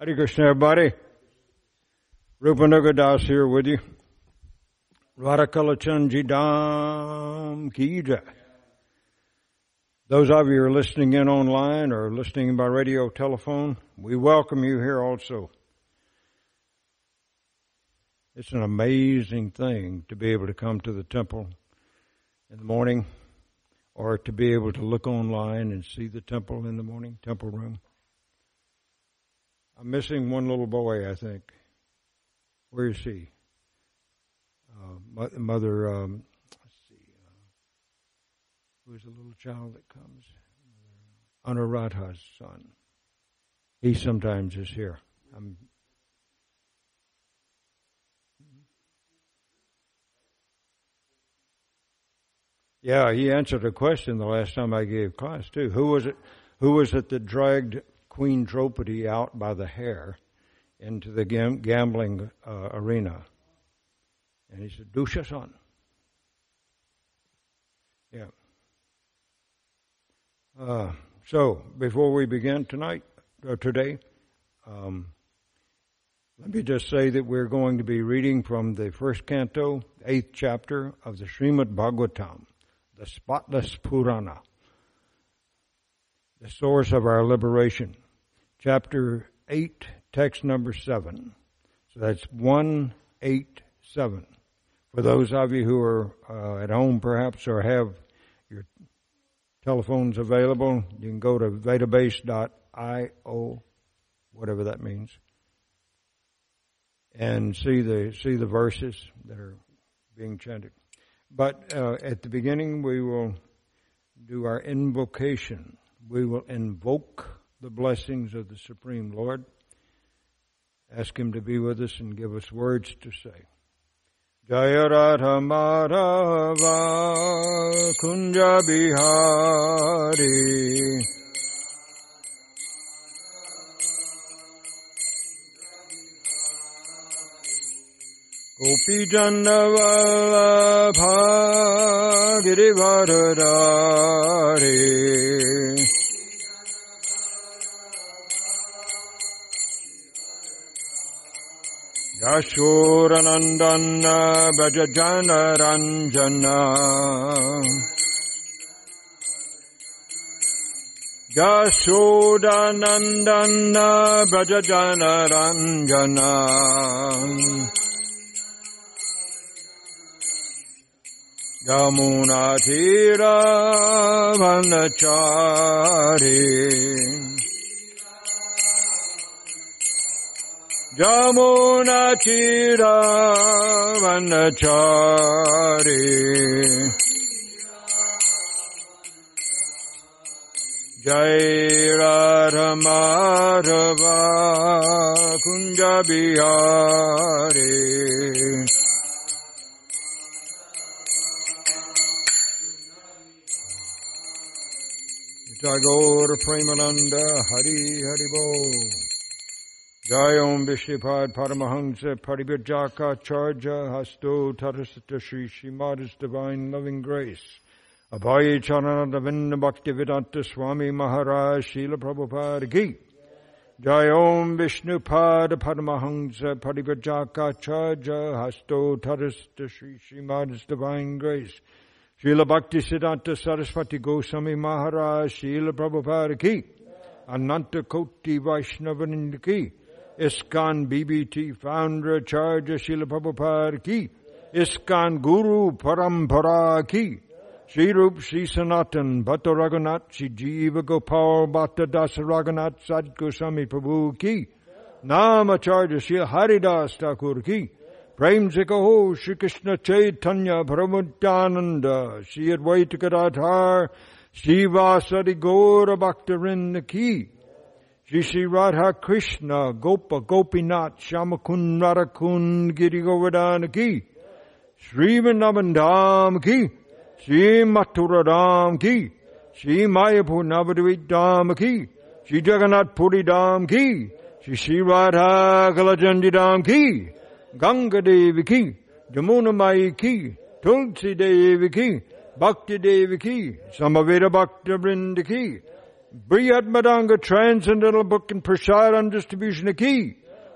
Hare Krishna, everybody. Rupanuga Das here with you. Radhakalachandji Dam Kija. Those of you who are listening in online or listening by radio telephone, we welcome you here also. It's an amazing thing to be able to come to the temple in the morning or to be able to look online and see the temple in the morning, temple room. I'm missing one little boy, I think. Where is he? Uh, mother, um, let's see, uh, who's the little child that comes? Anuradha's son. He sometimes is here. I'm, yeah, he answered a question the last time I gave class too. Who was it? Who was it that dragged Queen Draupadi out by the hair into the gam- gambling uh, arena. And he said, Dushasan. Yeah. Uh, so, before we begin tonight, or today, um, let me just say that we're going to be reading from the first canto, eighth chapter of the Srimad Bhagavatam, the spotless Purana, the source of our liberation chapter 8, text number 7. So that's 187. For those of you who are uh, at home perhaps or have your telephones available, you can go to vedabase.io, whatever that means, and see the, see the verses that are being chanted. But uh, at the beginning, we will do our invocation. We will invoke the blessings of the Supreme Lord. Ask Him to be with us and give us words to say. Jaya Radha Madhava Kunja Bihari Gopi Jannavallabha Girivardhari Yashodanandana Bhajajana Ranjana Yashodanandana Bhajajana Ranjana Yamuna Tira Vanachari Jamuna Chira Vanachari. Jai Radha Madhava Kunja Bihari. Tagore Premananda Hari Hari Bo Jai Om Vishnupad Paramahansa Paribhajaka Charja Hasto Tatasata Shri Srimada's Divine Loving Grace. Abhay Charananda Vinda Bhakti Vedanta Swami Maharaj Srila Prabhupada Ki. Jai Om Vishnupad Paramahansa Paribhajaka Charja Hasto Tatasata Shri Srimada's Divine Grace. Srila Bhakti Siddhanta Saraswati Goswami Maharaj Srila Prabhupada Ki. Ananta Koti Vaishnavananda ISKCON BBT founder Acharya Srila Prabhupada ki, ISKCON Guru Parampara ki, Sri Rup Sri Sanatan Bhatta Raghunath Sri Jiva Gopal Bhatta Dasa Raghunath Sad Goswami Prabhu ki, Nam Acharya Sri Haridas Thakur ki, Prem se Shri Krishna Chaitanya Paramutananda Sri Advaita Gadadhar Sri Vasari Gaura Bhaktarinda ki, Shri Radha Krishna Gopa Gopinath Shamakun Radhakun Giri Govardhana ki Shri Vrindavan ki Shri Mathura ki Shri Mayapur Navadvip Dham ki Shri Jagannath Puri Dham ki Shri Shri Radha Kalachandi Dham ki Ganga Devi ki Jamuna Mai ki Tulsi Devi ki Bhakti Devi ki Samaveda Bhakta Vrinda ki Briyat Madanga Transcendental Book and Prasadam Distribution of Key.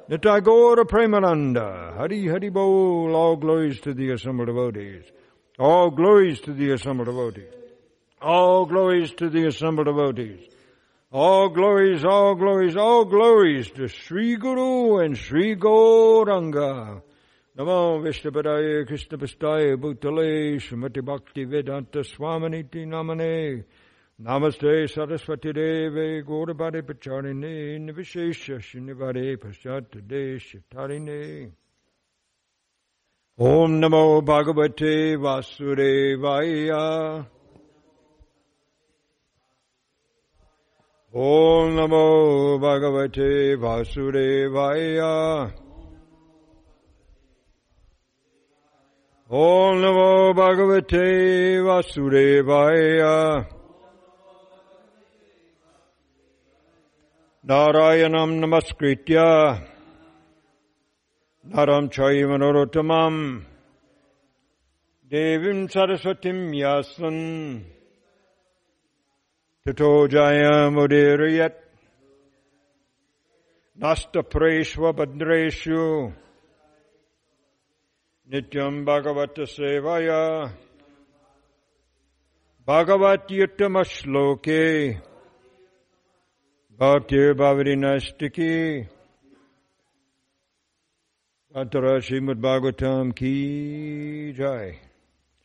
Nitagora Premananda. Hari Hari Bol. All glories to the assembled devotees. All glories to the assembled devotees. All glories to the assembled devotees. All glories, all glories, all glories to Sri Guru and Sri Gauranga. Namo Vishnupadaya Krishna Pastaya Bhutale Srimati Bhakti Vedanta Swaminiti Namane Namaste Saraswati Deve Gaurabhade Pacharine Nivishesha Shinivade Paschatade Shatarine Om Namo Bhagavate Vasudevaya. Om Namo Bhagavate Vasudevaya. Om Namo Bhagavate Vasudevaya नारायणं नमस्कृत्य। नरं देवी सरस्वती यासन तथो यासन् ततो जयमुदीरयत्। नष्टपुरेष्वभद्रेषु नित्यं भगवत्सेवया भगवत्युत्तमश्लोके। Bhakti Bhavati Nastiki Antara Srimad Bhagavatam Ki Jai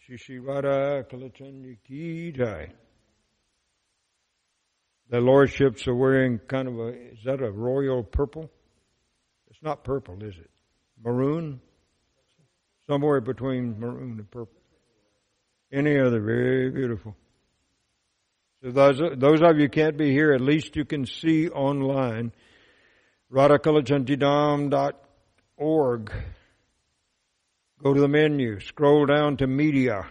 Shishivara Kalachandi Ki Jai The lordships are wearing kind of a, is that a royal purple? It's not purple, is it? Maroon? Somewhere between maroon and purple. Any other, very beautiful. Those, those of you can't be here, at least you can see online. radhakalachandidam.org. Go to the menu, scroll down to media,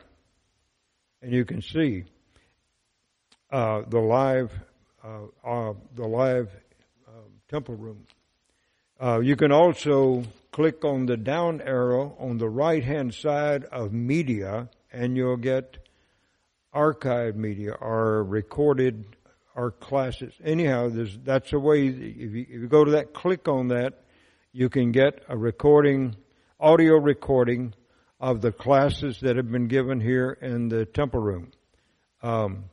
and you can see uh, the live uh, uh, the live um, temple room. Uh, you can also click on the down arrow on the right hand side of media, and you'll get archived media or recorded our classes. Anyhow, that's a way. If you, if you go to that, click on that, you can get a recording, audio recording of the classes that have been given here in the temple room. Um,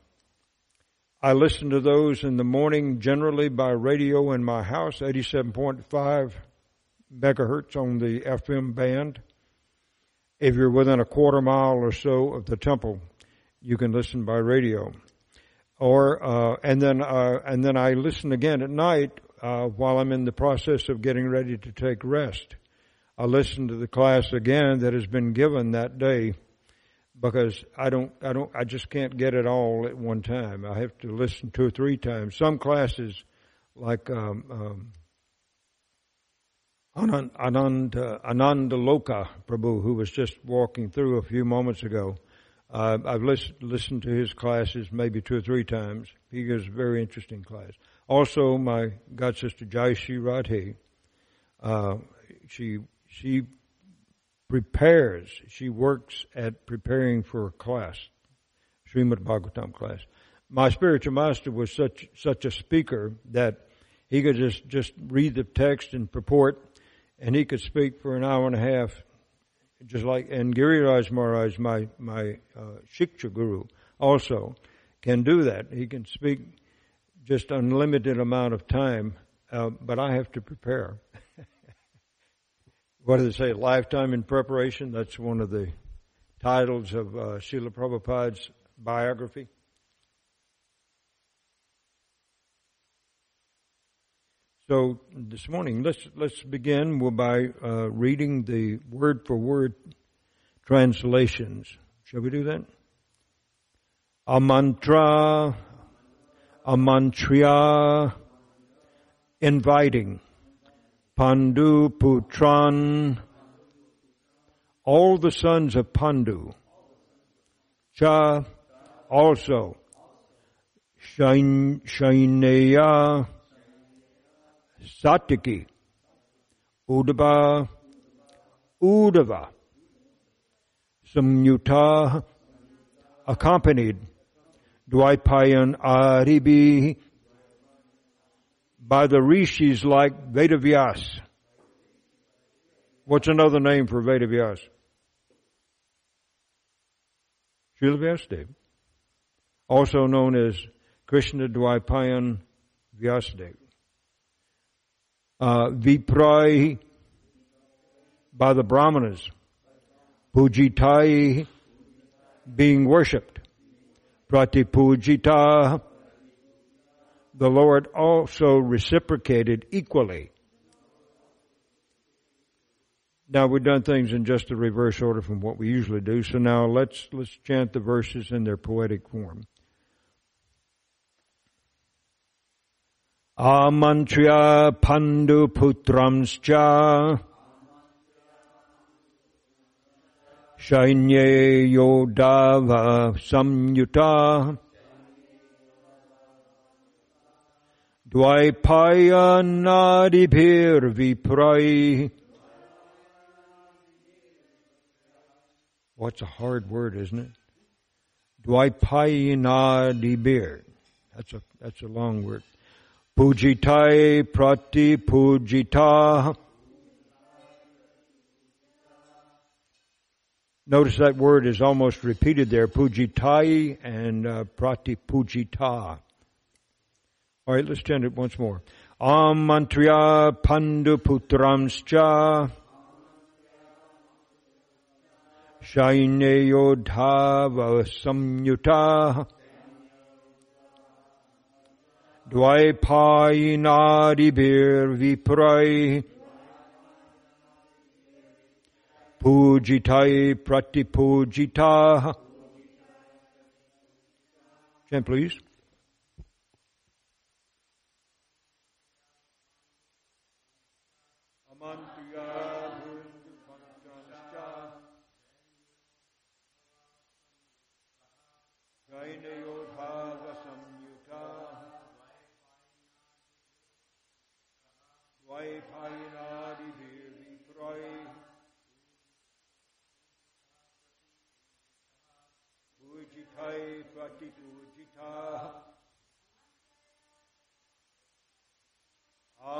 I listen to those in the morning generally by radio in my house, 87.5 megahertz on the FM band. If you're within a quarter mile or so of the temple, you can listen by radio. Or, uh, and then, uh, and then I listen again at night, uh, while I'm in the process of getting ready to take rest. I listen to the class again that has been given that day because I don't, I don't, I just can't get it all at one time. I have to listen two or three times. Some classes, like um, um, Anand, Anand, Ananda Loka Prabhu, who was just walking through a few moments ago, uh, I've listened, listened to his classes maybe two or three times. He gives a very interesting class. Also, my god sister Jaishi Radhe, uh, she she prepares, she works at preparing for a class, Srimad Bhagavatam class. My spiritual master was such, such a speaker that he could just, just read the text and purport and he could speak for an hour and a half, just like, and Giriraj Maharaj, my, my, uh, Shiksha Guru, also can do that. He can speak just unlimited amount of time, uh, but I have to prepare. what do they say? Lifetime in preparation. That's one of the titles of uh, Srila Prabhupada's biography. So this morning, let's let's begin by uh, reading the word for word translations. Shall we do that? A mantra, a mantriya, inviting. Pandu Putran, all the sons of Pandu, Cha also, Shain Shaineya, Satyaki, Uddhava, Uddhava, Samyuta, accompanied Dwaipayan Aribi by the rishis like Vedavyas. What's another name for Vedavyas? Srila. Also known as Krishna Dwaipayan Vyasadeva. Uh, by the Brahmanas. Pujitai being worshipped. Pratipujita the Lord also reciprocated equally. Now we've done things in just the reverse order from what we usually do, so now let's, let's chant the verses in their poetic form. Amantria Pandu Putramscha Shainye Yodava Samyuta Dvaipayanadibhir What's a hard word, isn't it? Dvaipayanadibhir. That's a, that's a long word. Pujitai prati pujita. Notice that word is almost repeated there, pujitai and uh, prati pujita. All right, let's chant it once more. Amantriya Pandu Putramscha Shaineyodhava Samyuta Dvaipayinadibir Viprai Pujitai Pratipujita Chant please.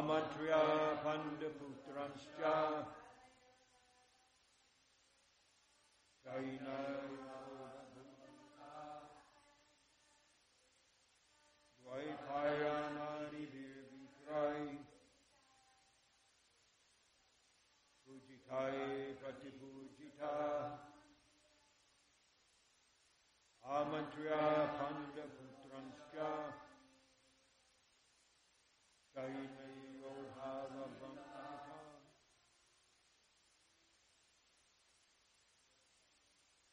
Amatriya Pandaputranscha Jaina Dvaipayanari Virvikrai Pujitai Pratipujita Amatriya Pandaputranscha Jaina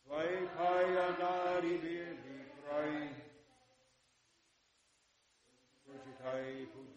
Vaipayanari Virvikrai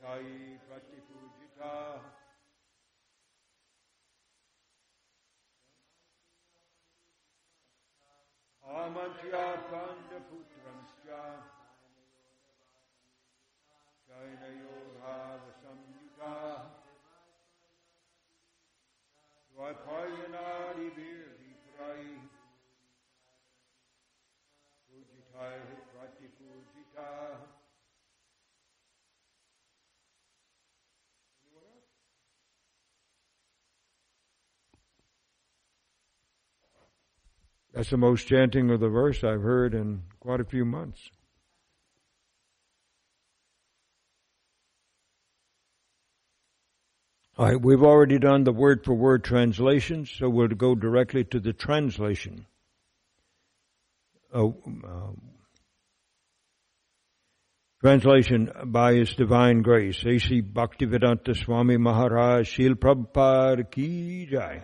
Pujitai Pratipujita. Amantya Pandaputranscha Jaina Yodhava Samyuta Dvaipayanari Virvikrai Pujitai Pratipujita Anyone else? That's the most chanting of the verse I've heard in quite a few months. All right, we've already done the word for word translation, so we'll go directly to the translation. uh, translation by His Divine Grace, A.C. Bhaktivedanta Swami Maharaj, Shil Prabhupada Ki Jai.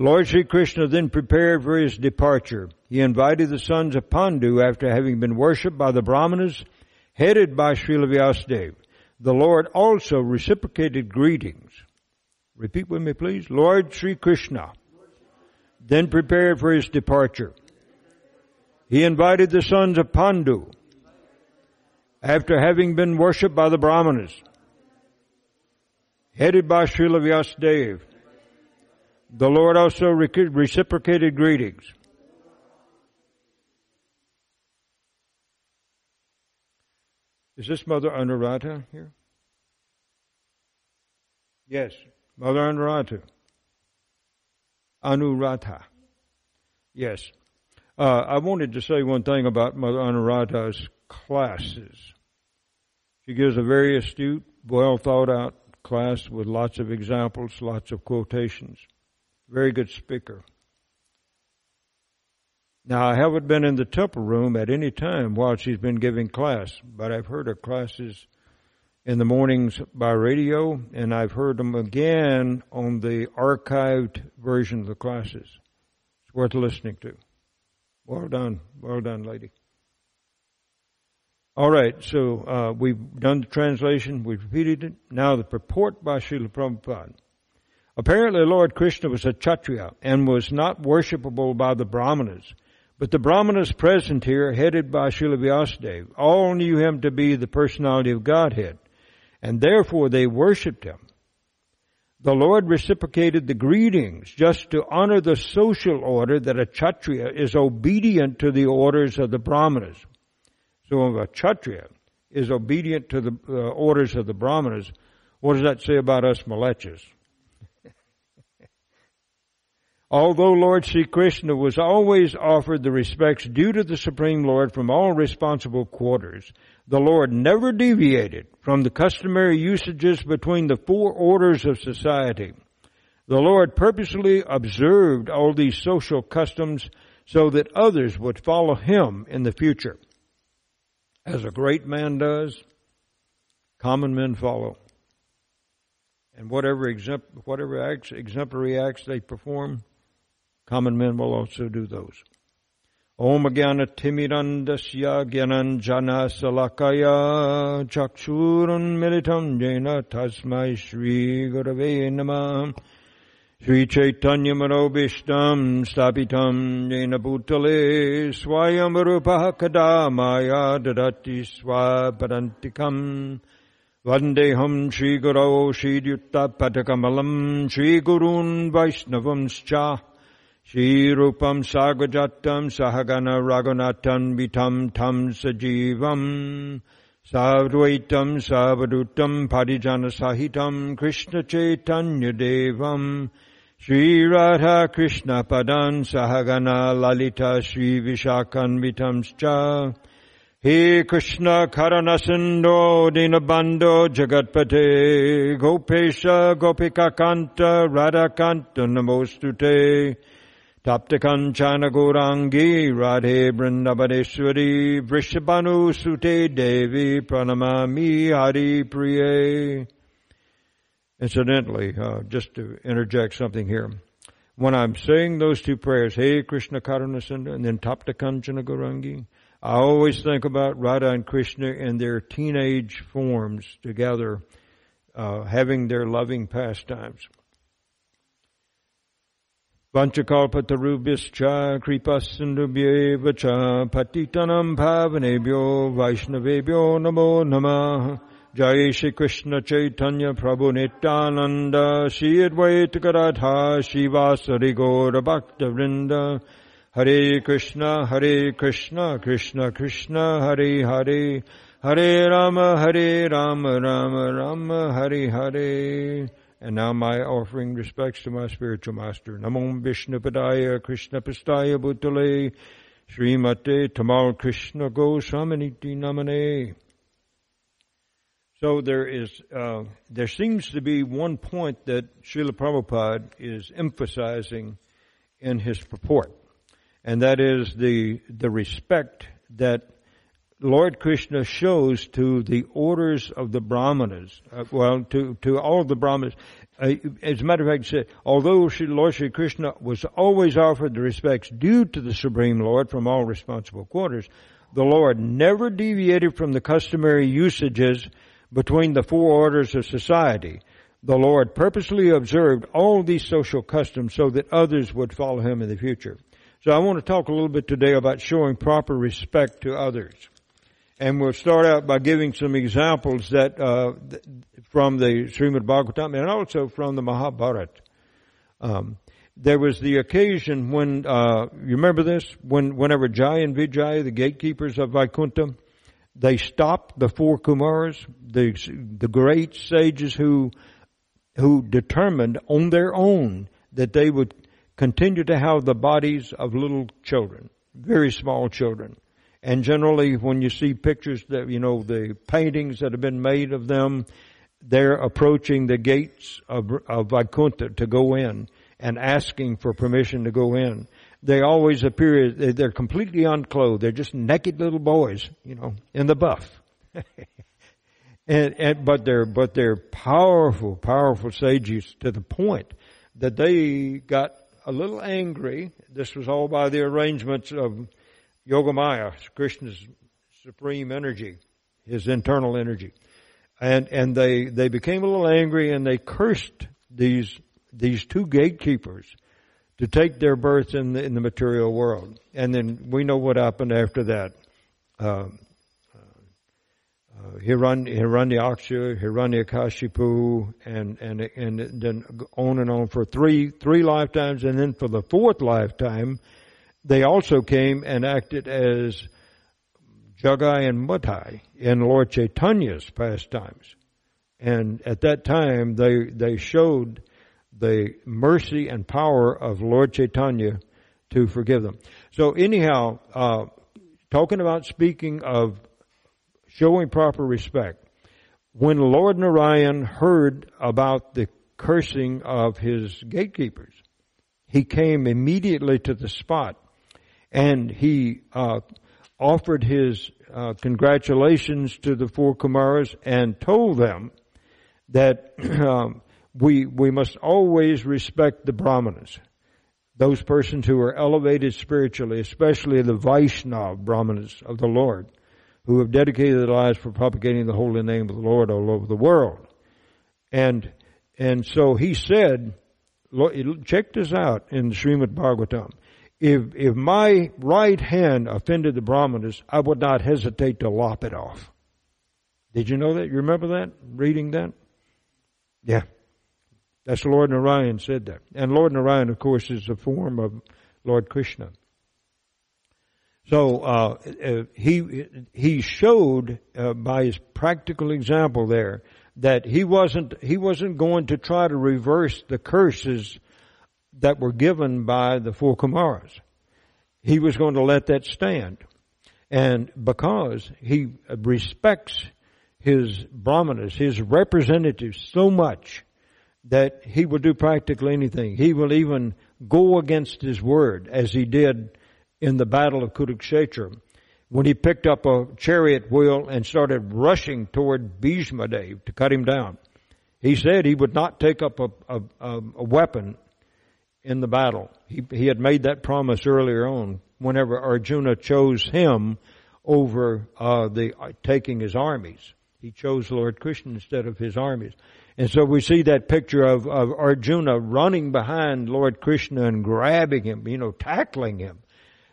Lord Sri Krishna then prepared for his departure. He invited the sons of Pandu after having been worshipped by the Brahmanas, headed by Srila Vyasadeva. The Lord also reciprocated greetings. Repeat with me please. Lord Sri Krishna then prepared for his departure. He invited the sons of Pandu after having been worshipped by the Brahmanas, headed by Srila Vyasadeva. The Lord also reciprocated greetings. Is this Mother Anuradha here? Yes, Mother Anuradha. Anuradha. Yes. Uh, I wanted to say one thing about Mother Anuradha's classes. She gives a very astute, well thought out class with lots of examples, lots of quotations. Very good speaker. Now, I haven't been in the temple room at any time while she's been giving class, but I've heard her classes in the mornings by radio, and I've heard them again on the archived version of the classes. It's worth listening to. Well done. Well done, lady. All right, so uh, we've done the translation, we've repeated it. Now the purport by Srila Prabhupada. Apparently, Lord Krishna was a Kshatriya and was not worshipable by the Brahmanas. But the Brahmanas present here, headed by Srila Vyasadeva, all knew him to be the personality of Godhead, and therefore they worshipped him. The Lord reciprocated the greetings just to honor the social order that a Kshatriya is obedient to the orders of the Brahmanas. So a Kshatriya is obedient to the uh, orders of the Brahmanas, what does that say about us mlecchas? Although Lord Sri Krishna was always offered the respects due to the Supreme Lord from all responsible quarters, the Lord never deviated from the customary usages between the four orders of society. The Lord purposely observed all these social customs so that others would follow him in the future. As a great man does, common men follow. And whatever, exemplary acts they perform, Common men will also do those. Om Jnana Timirandasya Gyananjana Salakaya Chakshurun Militam Jena Tasmai Shri Gurave Namah Shri Chaitanya Manobishtam Stapitam Jena Bhutale Swayam Rupa Kadamaya Dadati Swapadantikam Vandeham Shri Guru Shri Yutta Patakamalam Shri Gurun Vaishnavamscha Shrirupam Sagajatam Sahagana Raghunathan Vitam Tam Sajivam Savdvaitam Savadutam Parijana Sahitam Krishna Chaitanya Devam Sri Radha Krishna Padan Sahagana Lalita Sri Vishakan Vitamscha He Krishna Karanasando Dinabando Jagatpate Gopesha Gopika Kanta Radha Kanta Namostute Taptakanchana Gaurangi Radhe Vrindavadeshwari Vrishabhanu Sute Devi Pranamami Hari Priye. Incidentally, uh, just to interject something here. When I'm saying those two prayers, Hey Krishna Karunasunda and then Taptakanchana Gaurangi, I always think about Radha and Krishna in their teenage forms together, uh, having their loving pastimes. Vanchakalpatarubhyascha kripasindubhyeva cha patitanam bhavanebhyo vaishnavebhyo namo namah Jai Shri Krishna Chaitanya Prabhu Nityananda Shri Advaita Gadadha Shivasari Gaura Bhakta Vrinda Hare Krishna Hare Krishna Krishna Krishna Hare Hare Hare Rama Hare Rama Rama Rama Hare Hare and now my offering respects to my spiritual master. Namo Vishnu Padaya Krishna Pastaya Bhutale Srimate Tamal Krishna Goswaminiti Namane. So there is, uh, there seems to be one point that Srila Prabhupada is emphasizing in his purport. and that is the the respect that Lord Krishna shows to the orders of the brahmanas, uh, well, to, to all of the brahmanas. Uh, as a matter of fact, although Lord Shri Krishna was always offered the respects due to the Supreme Lord from all responsible quarters, the Lord never deviated from the customary usages between the four orders of society. The Lord purposely observed all these social customs so that others would follow Him in the future. So I want to talk a little bit today about showing proper respect to others and we'll start out by giving some examples that uh, from the Srimad Bhagavatam and also from the Mahabharata. Um, there was the occasion when uh, you remember this when whenever Jai and Vijay, the gatekeepers of Vaikuntha, they stopped the four Kumaras, the the great sages who who determined on their own that they would continue to have the bodies of little children, very small children. And generally, when you see pictures that, you know, the paintings that have been made of them, they're approaching the gates of, of Vaikuntha to go in and asking for permission to go in. They always appear, they're completely unclothed. They're just naked little boys, you know, in the buff. and, and, but they're, but they're powerful, powerful sages to the point that they got a little angry. This was all by the arrangements of Yogamaya, Krishna's supreme energy, his internal energy. And, and they, they became a little angry and they cursed these, these two gatekeepers to take their birth in the, in the material world. And then we know what happened after that. Uh, uh, Hiranyaksha, Hiranyakashipu, and, and, and then on and on for three, three lifetimes, and then for the fourth lifetime, they also came and acted as Jagai and Madhai in Lord Chaitanya's pastimes. And at that time, they, they showed the mercy and power of Lord Chaitanya to forgive them. So anyhow, uh, talking about speaking of showing proper respect, when Lord Narayan heard about the cursing of his gatekeepers, he came immediately to the spot and he uh, offered his uh, congratulations to the four Kumaras and told them that um, we we must always respect the Brahmanas, those persons who are elevated spiritually, especially the Vaishnava Brahmanas of the Lord, who have dedicated their lives for propagating the holy name of the Lord all over the world. And and so he said, check this out in the Srimad Bhagavatam if, if my right hand offended the Brahmanas, I would not hesitate to lop it off. Did you know that? You remember that? Reading that? Yeah. That's Lord Narayan said that. And Lord Narayan, of course, is a form of Lord Krishna. So uh, uh, he he showed uh, by his practical example there that he wasn't he wasn't going to try to reverse the curses that were given by the four Kumaras. He was going to let that stand. And because he respects his brahmanas, his representatives so much that he will do practically anything. He will even go against his word as he did in the battle of Kurukshetra when he picked up a chariot wheel and started rushing toward Bhishma Dev to cut him down. He said he would not take up a, a, a weapon in the battle. He, he had made that promise earlier on whenever Arjuna chose him over uh, the uh, taking his armies. He chose Lord Krishna instead of his armies. And so we see that picture of, of Arjuna running behind Lord Krishna and grabbing him, you know, tackling him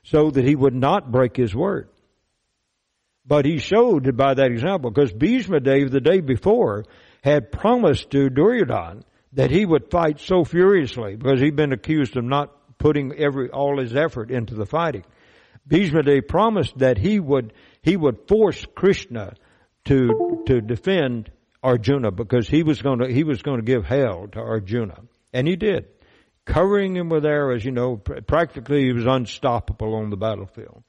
so that he would not break his word. But he showed by that example, because Bhishma Dev the day before had promised to Duryodhana that he would fight so furiously because he'd been accused of not putting every all his effort into the fighting. Bhishma promised that he would he would force Krishna to to defend Arjuna because he was going to he was going to give hell to Arjuna, and he did, covering him with arrows. You know, practically he was unstoppable on the battlefield.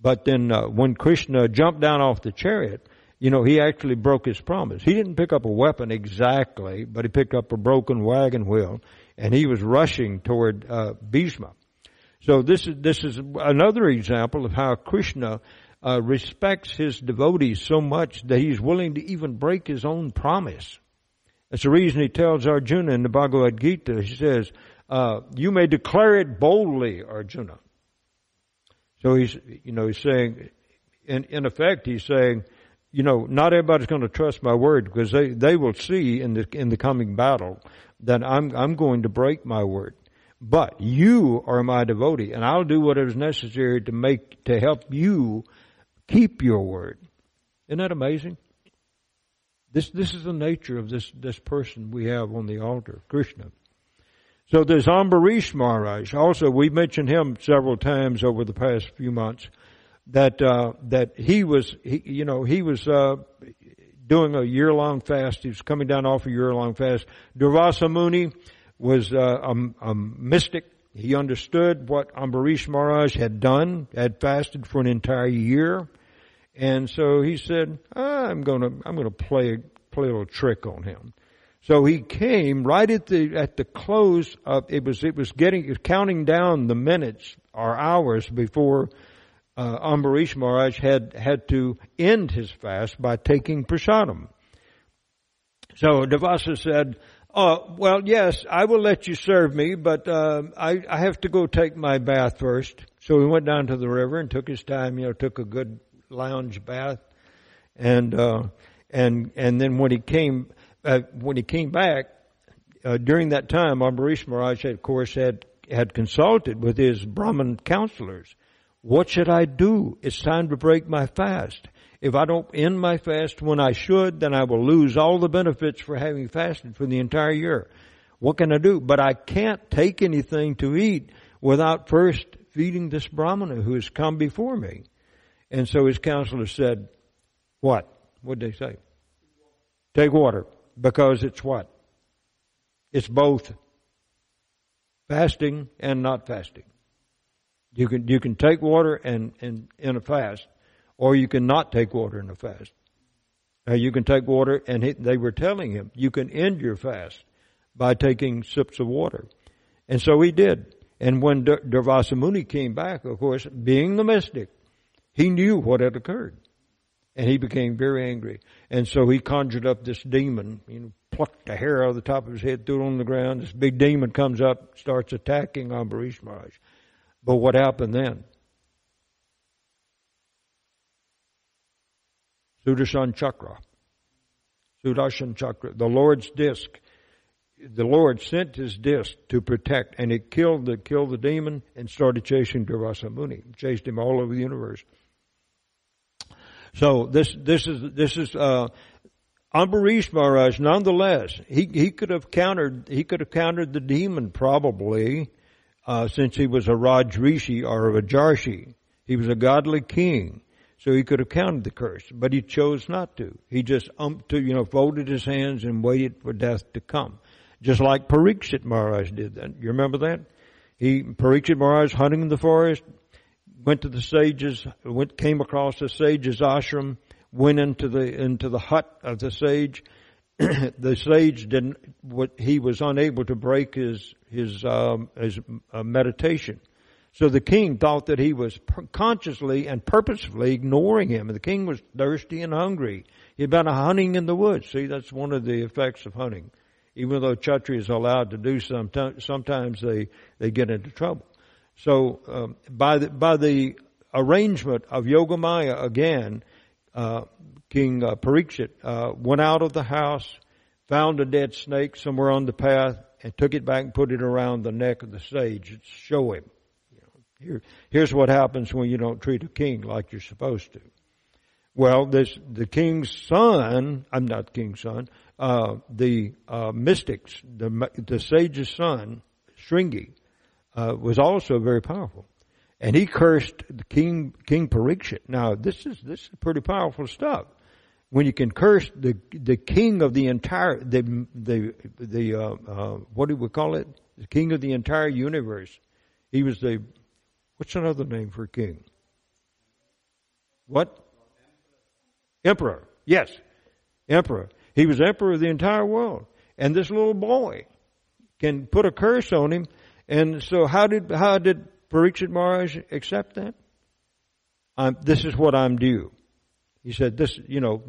But then uh, when Krishna jumped down off the chariot, you know, he actually broke his promise. He didn't pick up a weapon exactly, but he picked up a broken wagon wheel and he was rushing toward uh. So this is this is another example of how Krishna uh, respects his devotees so much that he's willing to even break his own promise. That's the reason he tells Arjuna in the Bhagavad Gita. He says, uh, "You may declare it boldly, Arjuna." So he's, you know, he's saying, in in effect, he's saying, you know, not everybody's going to trust my word because they they will see in the in the coming battle that I'm I'm going to break my word. But you are my devotee, and I'll do whatever is necessary to make to help you keep your word. Isn't that amazing? This this is the nature of this this person we have on the altar, Krishna. So there's Ambarish Maharaj. Also, we mentioned him several times over the past few months. That uh, that he was, he, you know, he was uh, doing a year long fast. He was coming down off a year long fast. Durvasa Muni was uh, a, a mystic. He understood what Ambarish Maharaj had done, had fasted for an entire year. And so he said, I'm gonna, I'm gonna play, play a little trick on him. So he came right at the, at the close of, it was, it was getting, it was counting down the minutes or hours before, uh, Ambarish Maharaj had, had to end his fast by taking prasadam. So Durvasa said, Oh, well, yes, I will let you serve me, but uh, I, I have to go take my bath first. So he went down to the river and took his time. You know, took a good lounge bath, and uh, and and then when he came uh, when he came back uh, during that time, Ambarish Maharaj, had, of course, had had consulted with his Brahmin counselors. What should I do? It's time to break my fast. If I don't end my fast when I should, then I will lose all the benefits for having fasted for the entire year. What can I do? But I can't take anything to eat without first feeding this brahmana who has come before me. And so his counselor said, what? What did they say? Take water. Because it's what? It's both fasting and not fasting. You can, you can take water and, and in a fast, or you can not take water in a fast. Now you can take water, and he, they were telling him you can end your fast by taking sips of water, and so he did. And when Durvasa Muni came back, of course, being the mystic, he knew what had occurred, and he became very angry. And so he conjured up this demon, you know, plucked the hair out of the top of his head, threw it on the ground. This big demon comes up, starts attacking Ambarish Maharaj. But what happened then? Sudarshan Chakra. Sudarshan Chakra. The Lord's disc. The Lord sent his disc to protect, and it killed the killed the demon and started chasing Durvasa Muni. Chased him all over the universe. So this this is this is uh, Ambarish Maharaj. Nonetheless, he he could have countered he could have countered the demon probably, uh, since he was a Rajrishi or a Rajarshi. He was a godly king. So he could have counted the curse, but he chose not to. He just umped to, you know, folded his hands and waited for death to come. Just like Parikshit Maharaj did that. You remember that? He, Parikshit Maharaj hunting in the forest, went to the sages, went, came across the sage's ashram, went into the, into the hut of the sage. the sage didn't, what, he was unable to break his, his, um, his uh, meditation. So the king thought that he was consciously and purposefully ignoring him. And the king was thirsty and hungry. He'd been hunting in the woods. See, that's one of the effects of hunting. Even though Kshatriya is allowed to do sometimes, sometimes they, they get into trouble. So, um, by the, by the arrangement of Yogamaya again, uh, King uh, Parikshit uh, went out of the house, found a dead snake somewhere on the path, and took it back and put it around the neck of the sage to show him. Here, here's what happens when you don't treat a king like you're supposed to. Well, this the king's son. I'm not king's son. Uh, the uh, mystics, the the sage's son, Shringi, uh, was also very powerful, and he cursed the king King Parikshit. Now, this is this is pretty powerful stuff. When you can curse the the king of the entire the the the uh, uh, what do we call it? The king of the entire universe. He was the What's another name for king? What? Emperor. Yes. Emperor. He was emperor of the entire world. And this little boy can put a curse on him. And so how did, how did Parikshit Maharaj accept that? This is what I'm due. He said, this, you know,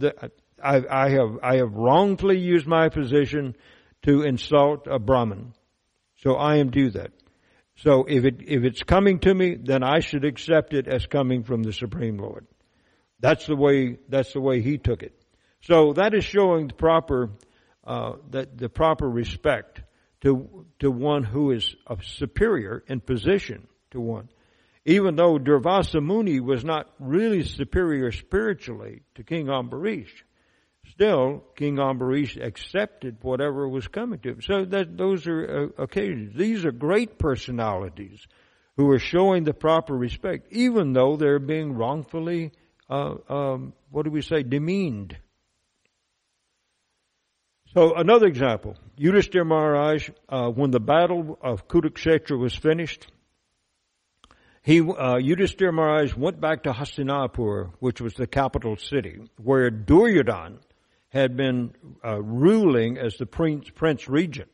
I, I have, I have wrongfully used my position to insult a Brahmin. So I am due that. So if it, if it's coming to me, then I should accept it as coming from the Supreme Lord. That's the way, that's the way he took it. So that is showing the proper, uh, that the proper respect to, to one who is superior in position to one. Even though Durvasa Muni was not really superior spiritually to King Ambarish, still King Ambarish accepted whatever was coming to him. So that those are uh, occasions. These are great personalities who are showing the proper respect, even though they're being wrongfully, uh, um, what do we say, demeaned. So another example, Yudhishthira Maharaj, uh, when the battle of Kurukshetra was finished, he, uh, Yudhishthira Maharaj went back to Hastinapur, which was the capital city, where Duryodhan had been uh, ruling as the prince, prince regent.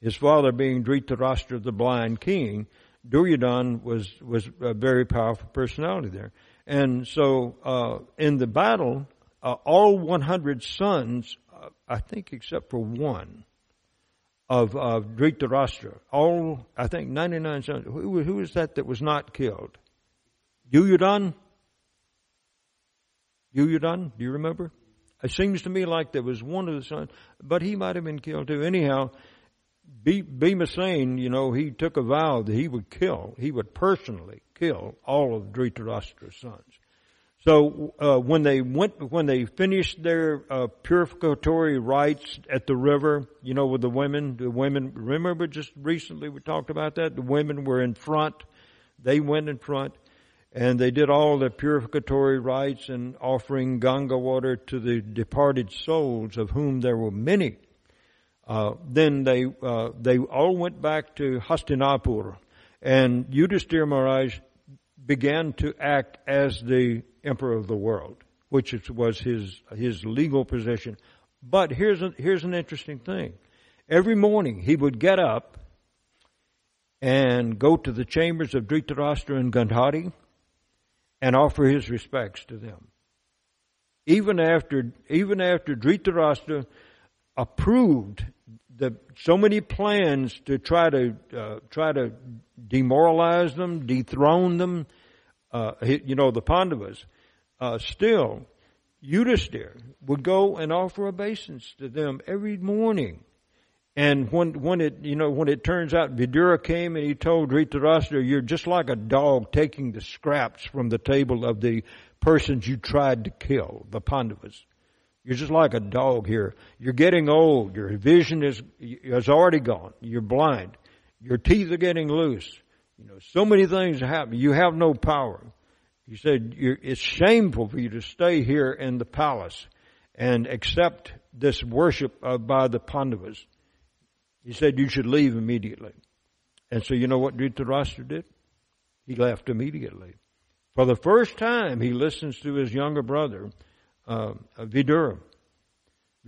His father being Dhritarashtra, the blind king, Duryodhan was, was a very powerful personality there. And so, uh, in the battle, uh, all 100 sons I think except for one, of, of Dhritarashtra. All, I think 99 sons. Who, was that that was not killed? Duryodhan? Duryodhan? Do you remember? It seems to me like there was one of the sons, but he might have been killed too. Anyhow, Bhimasena, you know, he took a vow that he would kill, he would personally kill all of Dhritarashtra's sons. So uh, when they went, when they finished their uh, purificatory rites at the river, you know, with the women, the women. Remember, just recently we talked about that. The women were in front; they went in front, and they did all the purificatory rites and offering Ganga water to the departed souls, of whom there were many. Uh, then they uh, they all went back to Hastinapur, and Yudhishthira Maharaj began to act as the emperor of the world, which was his, his legal position. But here's, a, here's an interesting thing. Every morning he would get up and go to the chambers of Dhritarashtra and Gandhari and offer his respects to them. Even after, even after Dhritarashtra approved the, so many plans to try to, uh, try to demoralize them, dethrone them, uh, you know, the Pandavas, uh, still, Yudhisthira would go and offer obeisance to them every morning. And when, when it, you know, when it turns out Vidura came and he told Dhritarashtra, you're just like a dog taking the scraps from the table of the persons you tried to kill, the Pandavas. You're just like a dog here. You're getting old. Your vision is, is already gone. You're blind. Your teeth are getting loose. You know, so many things happen. You have no power. He said, it's shameful for you to stay here in the palace and accept this worship uh, by the Pandavas. He said, you should leave immediately. And so you know what Dhritarashtra did? He left immediately. For the first time, he listens to his younger brother, uh, Vidura.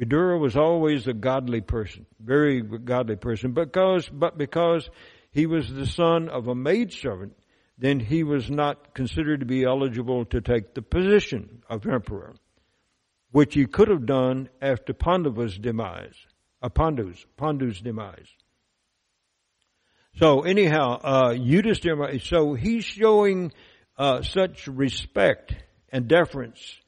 Vidura was always a godly person, very godly person, because, but because he was the son of a maidservant, then he was not considered to be eligible to take the position of emperor, which he could have done after Pandava's demise, uh, Pandu's, Pandu's demise. So anyhow, uh, Yudhisthira, so he's showing uh, such respect and deference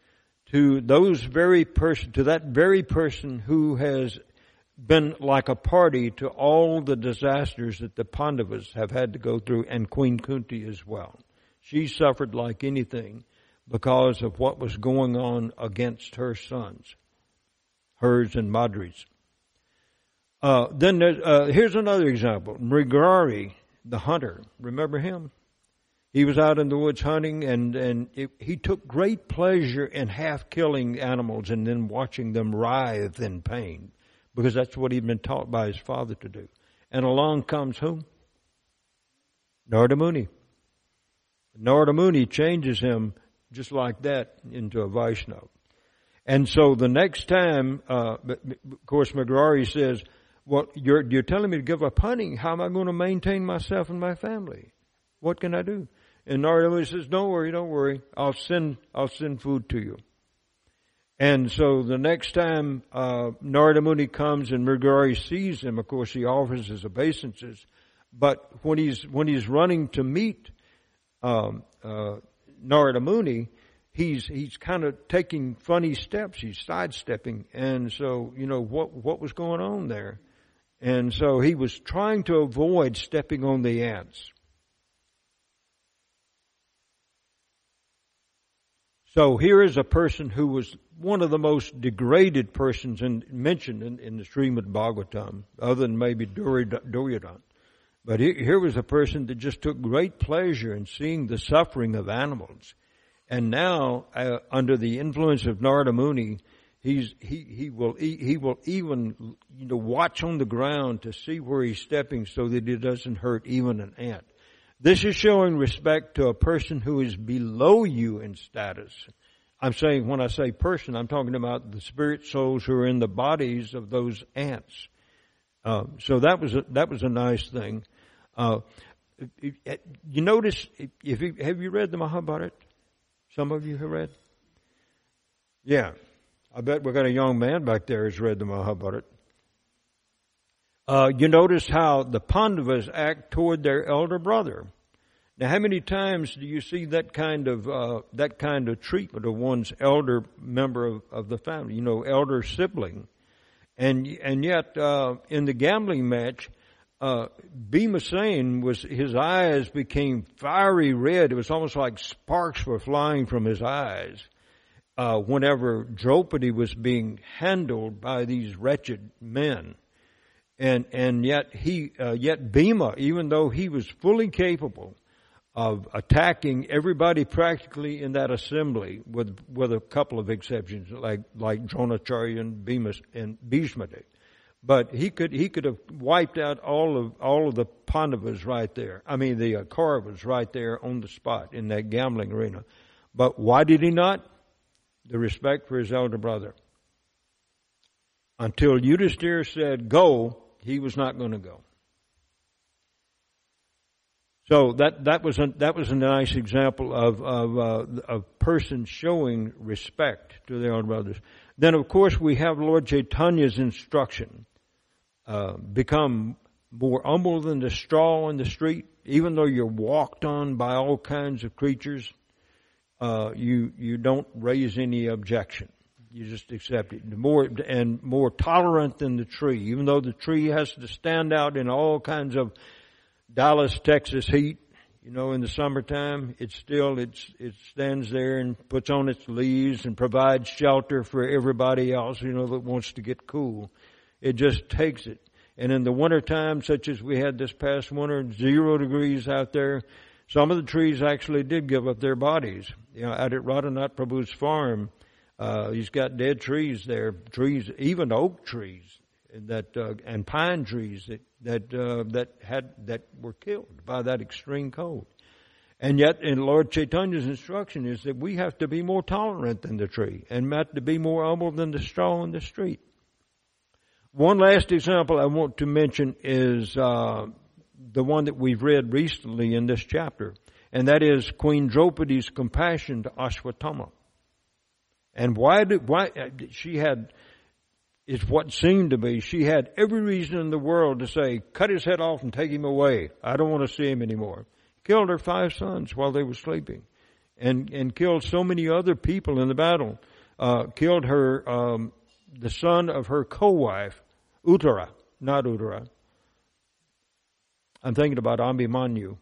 to those very person, to that very person who has been like a party to all the disasters that the Pandavas have had to go through and Queen Kunti as well. She suffered like anything because of what was going on against her sons, hers and Madri's. Uh, then uh, here's another example. Mrigarari, the hunter, remember him? He was out in the woods hunting and, and it, he took great pleasure in half killing animals and then watching them writhe in pain because that's what he'd been taught by his father to do. And along comes whom? Narada Muni. Narada Muni changes him just like that into a Vaishnava. And so the next time, uh, of course, Mrigarari says, well, you're, you're telling me to give up hunting. How am I going to maintain myself and my family? What can I do? And Narada Muni says, don't worry, don't worry. I'll send, I'll send food to you. And so the next time uh, comes and Mrigari sees him, of course he offers his obeisances. But when he's when he's running to meet um, uh, he's he's kind of taking funny steps. He's sidestepping, and so you know what what was going on there, and so he was trying to avoid stepping on the ants. So here is a person who was one of the most degraded persons in, mentioned in, in the Srimad Bhagavatam, other than maybe Duryodhana. But here was a person that just took great pleasure in seeing the suffering of animals. And now, uh, under the influence of Narada Muni, he's, he, he will, he will even, you know, watch on the ground to see where he's stepping so that he doesn't hurt even an ant. This is showing respect to a person who is below you in status. I'm saying when I say person, I'm talking about the spirit souls who are in the bodies of those ants. Uh, so that was a, that was a nice thing. Uh, you notice if you, have you read the Mahabharata? Some of you have read. Yeah, I bet we got a young man back there who's read the Mahabharata. Uh, you notice how the Pandavas act toward their elder brother. Now, how many times do you see that kind of uh, that kind of treatment of one's elder member of, of the family? You know, elder sibling, and and yet uh, in the gambling match, uh, Bhimasen was his eyes became fiery red. It was almost like sparks were flying from his eyes. Uh, whenever Draupadi was being handled by these wretched men, and and yet he uh, yet Bhima, even though he was fully capable of attacking everybody practically in that assembly, with with a couple of exceptions, like like Dronacharya and and Bhishmadev. But he could he could have wiped out all of all of the Pandavas right there. I mean the uh, Kauravas right there on the spot in that gambling arena. But why did he not? The respect for his elder brother. Until Yudhisthira said go, he was not going to go. So that that was a, that was a nice example of of uh, person showing respect to their elder brothers. Then of course we have Lord Chaitanya's instruction: uh, become more humble than the straw in the street, even though you're walked on by all kinds of creatures. Uh, you you don't raise any objection. You just accept it. More and more tolerant than the tree, even though the tree has to stand out in all kinds of Dallas, Texas heat. You know, in the summertime, it still it's it stands there and puts on its leaves and provides shelter for everybody else. You know that wants to get cool. It just takes it. And in the wintertime, such as we had this past winter, zero degrees out there, some of the trees actually did give up their bodies. You know, out at Radhanath Prabhu's farm, uh, he's got dead trees there, trees, even oak trees that uh, and pine trees that that uh, that had that were killed by that extreme cold. And yet, in Lord Chaitanya's instruction is that we have to be more tolerant than the tree and have to be more humble than the straw in the street. One last example I want to mention is uh, the one that we've read recently in this chapter, and that is Queen Draupadi's compassion to Ashwatthama. And why did why she had is what seemed to be she had every reason in the world to say, cut his head off and take him away. I don't want to see him anymore. Killed her five sons while they were sleeping and, and killed so many other people in the battle. Uh, killed her, um, the son of her co-wife, Uttara, not Uttara. I'm thinking about Abhimanyu.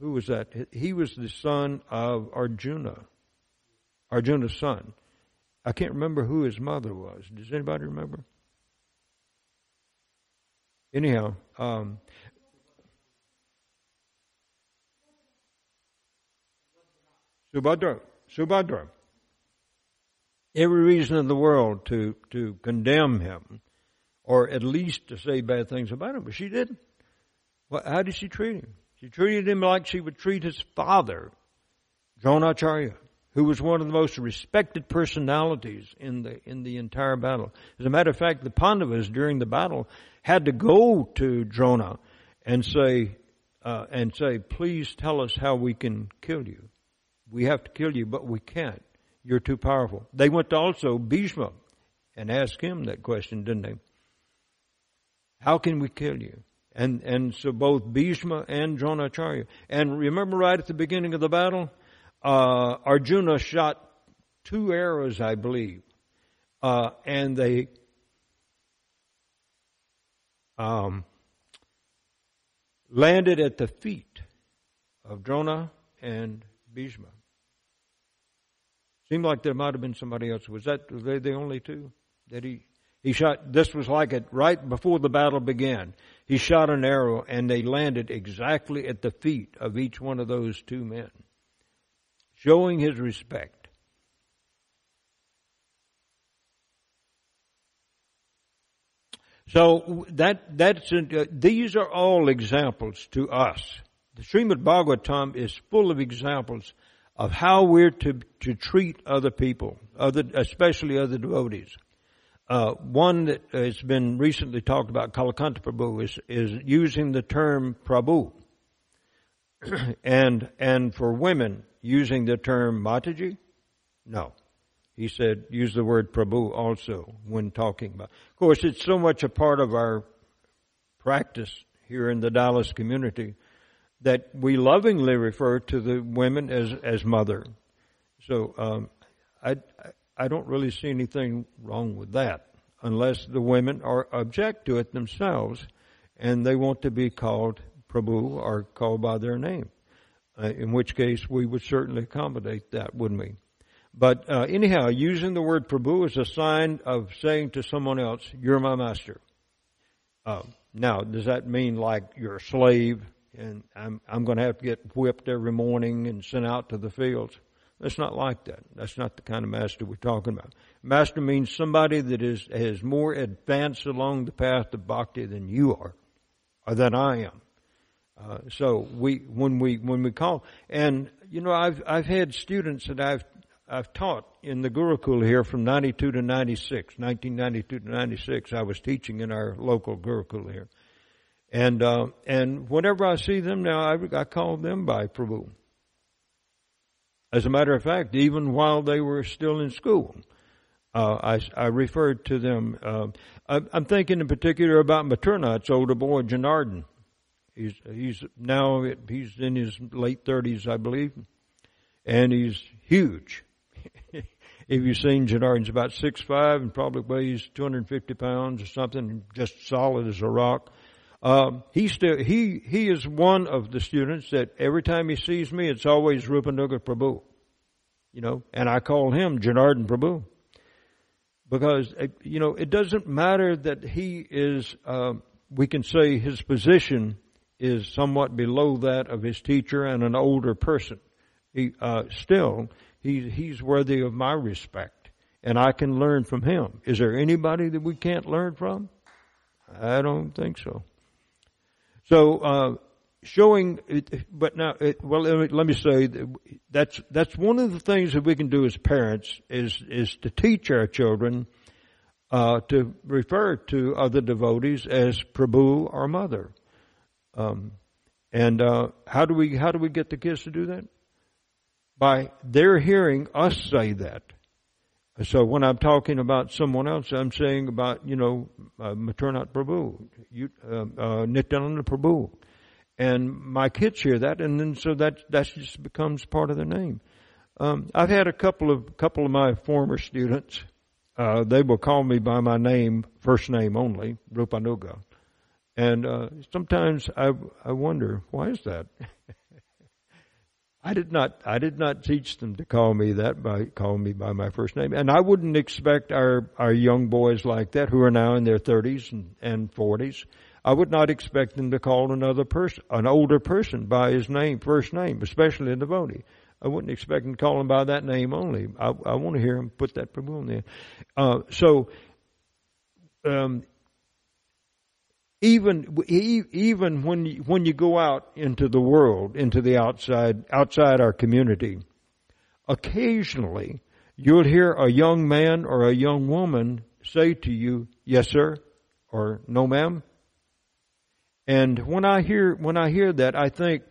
Who was that? He was the son of Arjuna, Arjuna's son. I can't remember who his mother was. Does anybody remember? Anyhow, um, Subhadra, Subhadra. Every reason in the world to, to condemn him, or at least to say bad things about him, but she didn't. Well, how did she treat him? She treated him like she would treat his father, Dronacharya who was one of the most respected personalities in the in the entire battle. As a matter of fact, the Pandavas during the battle had to go to Drona and say, uh, and say, please tell us how we can kill you. We have to kill you, but we can't. You're too powerful. They went to also Bhishma and asked him that question, didn't they? How can we kill you? And, and so both Bhishma and Dronacharya. And remember right at the beginning of the battle, uh, Arjuna shot two arrows, I believe, uh, and they um, landed at the feet of Drona and Bhishma. Seemed like there might have been somebody else. Was that were they the only two that he he shot? This was like it right before the battle began. He shot an arrow and they landed exactly at the feet of each one of those two men, showing his respect. So that that's uh, these are all examples to us. The Srimad Bhagavatam is full of examples of how we're to to treat other people, other especially other devotees. Uh, one that has been recently talked about, Kalakanta Prabhu, is is using the term Prabhu, and and for women using the term Mataji. No, he said, use the word Prabhu also when talking about. Of course, it's so much a part of our practice here in the Dallas community that we lovingly refer to the women as, as mother. So, um, I, I don't really see anything wrong with that unless the women are object to it themselves and they want to be called Prabhu or called by their name. Uh, in which case we would certainly accommodate that, wouldn't we? But uh, anyhow, using the word Prabhu is a sign of saying to someone else, "You're my master." Uh, now, does that mean like you're a slave and I'm I'm going to have to get whipped every morning and sent out to the fields? That's not like that. That's not the kind of master we're talking about. Master means somebody that is has more advanced along the path of bhakti than you are, or than I am. Uh, so we when we when we call and you know I've I've had students that I've I've taught in the Gurukul here from 92 to 96, 1992 to 96. I was teaching in our local Gurukul here. And, uh, and whenever I see them now, I, I call them by Prabhu. As a matter of fact, even while they were still in school, uh, I, I referred to them. Uh, I, I'm thinking in particular about Maturnath's older boy, Janardhan. He's, he's now, he's in his late 30s, I believe. And he's huge if you've seen Janardhan's about six five and probably weighs 250 pounds or something, just solid as a rock. Um, he still he he is one of the students that every time he sees me, it's always Rupanuga Prabhu, you know, and I call him Janardhan Prabhu because uh, you know it doesn't matter that he is. Uh, we can say his position is somewhat below that of his teacher and an older person. He uh, still he, he's worthy of my respect and I can learn from him. Is there anybody that we can't learn from? I don't think so. So, uh, showing, but now, it, well, let me, let me say that's that's one of the things that we can do as parents is is to teach our children uh, to refer to other devotees as Prabhu or Mother. Um, and uh, how do we how do we get the kids to do that? by their hearing us say that. So when I'm talking about someone else, I'm saying about, you know, uh, Maturnath Prabhu, you, uh, uh, Nityananda Prabhu. And my kids hear that, and then so that, that just becomes part of their name. Um, I've had a couple of, couple of my former students, uh, they will call me by my name, first name only, Rupanuga. And, uh, sometimes I, I wonder, why is that? I did not, I did not teach them to call me that by, call me by my first name. And I wouldn't expect our, our young boys like that who are now in their thirties and, forties. I would not expect them to call another person, an older person by his name, first name, especially a devotee. I wouldn't expect them to call him by that name only. I, I want to hear him put that Prabhu in there. Uh, so, um, even even when you, when you go out into the world, into the outside outside our community, occasionally you'll hear a young man or a young woman say to you, "Yes, sir," or "No, ma'am." And when I hear when I hear that, I think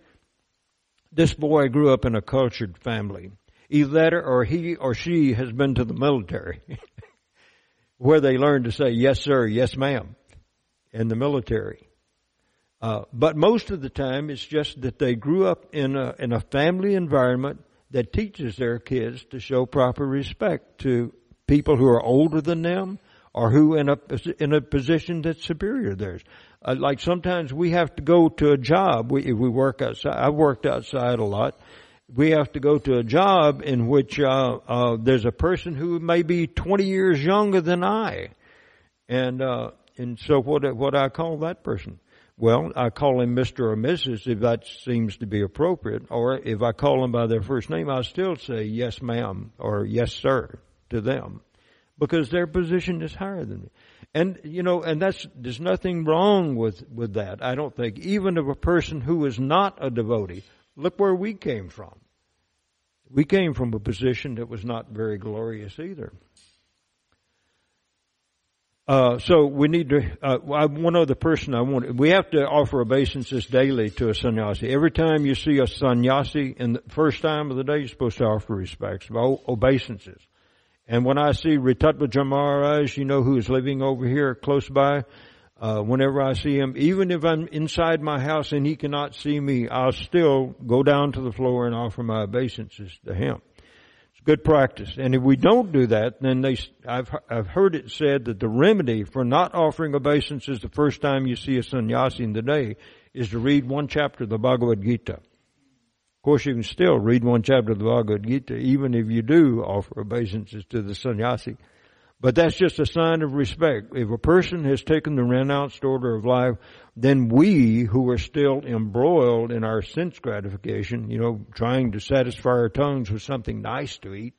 this boy grew up in a cultured family. Either or he or she has been to the military, where they learn to say yes sir, yes ma'am, in the military. Uh, but most of the time, it's just that they grew up in a in a family environment that teaches their kids to show proper respect to people who are older than them or who in a in a position that's superior to theirs. Uh, like sometimes we have to go to a job. We we work outside. I've worked outside a lot. We have to go to a job in which uh, uh, there's a person who may be 20 years younger than I, and uh, and so what what I call that person? Well, I call him Mr. or Mrs. if that seems to be appropriate, or if I call them by their first name, I still say yes, ma'am, or yes, sir to them because their position is higher than me. And, you know, and that's, there's nothing wrong with, with that. I don't think. Even of a person who is not a devotee, look where we came from. We came from a position that was not very glorious either. Uh, so we need to, uh, one other person I want, we have to offer obeisances daily to a sannyasi. Every time you see a sannyasi in the first time of the day, you're supposed to offer respects, obeisances. And when I see Ritatva Maharaj, you know, who is living over here close by, uh, whenever I see him, even if I'm inside my house and he cannot see me, I'll still go down to the floor and offer my obeisances to him. Good practice. And if we don't do that, then they, I've, I've heard it said that the remedy for not offering obeisances the first time you see a sannyasi in the day is to read one chapter of the Bhagavad Gita. Of course, you can still read one chapter of the Bhagavad Gita, even if you do offer obeisances to the sannyasi. But that's just a sign of respect. If a person has taken the renounced order of life, then we who are still embroiled in our sense gratification, you know, trying to satisfy our tongues with something nice to eat,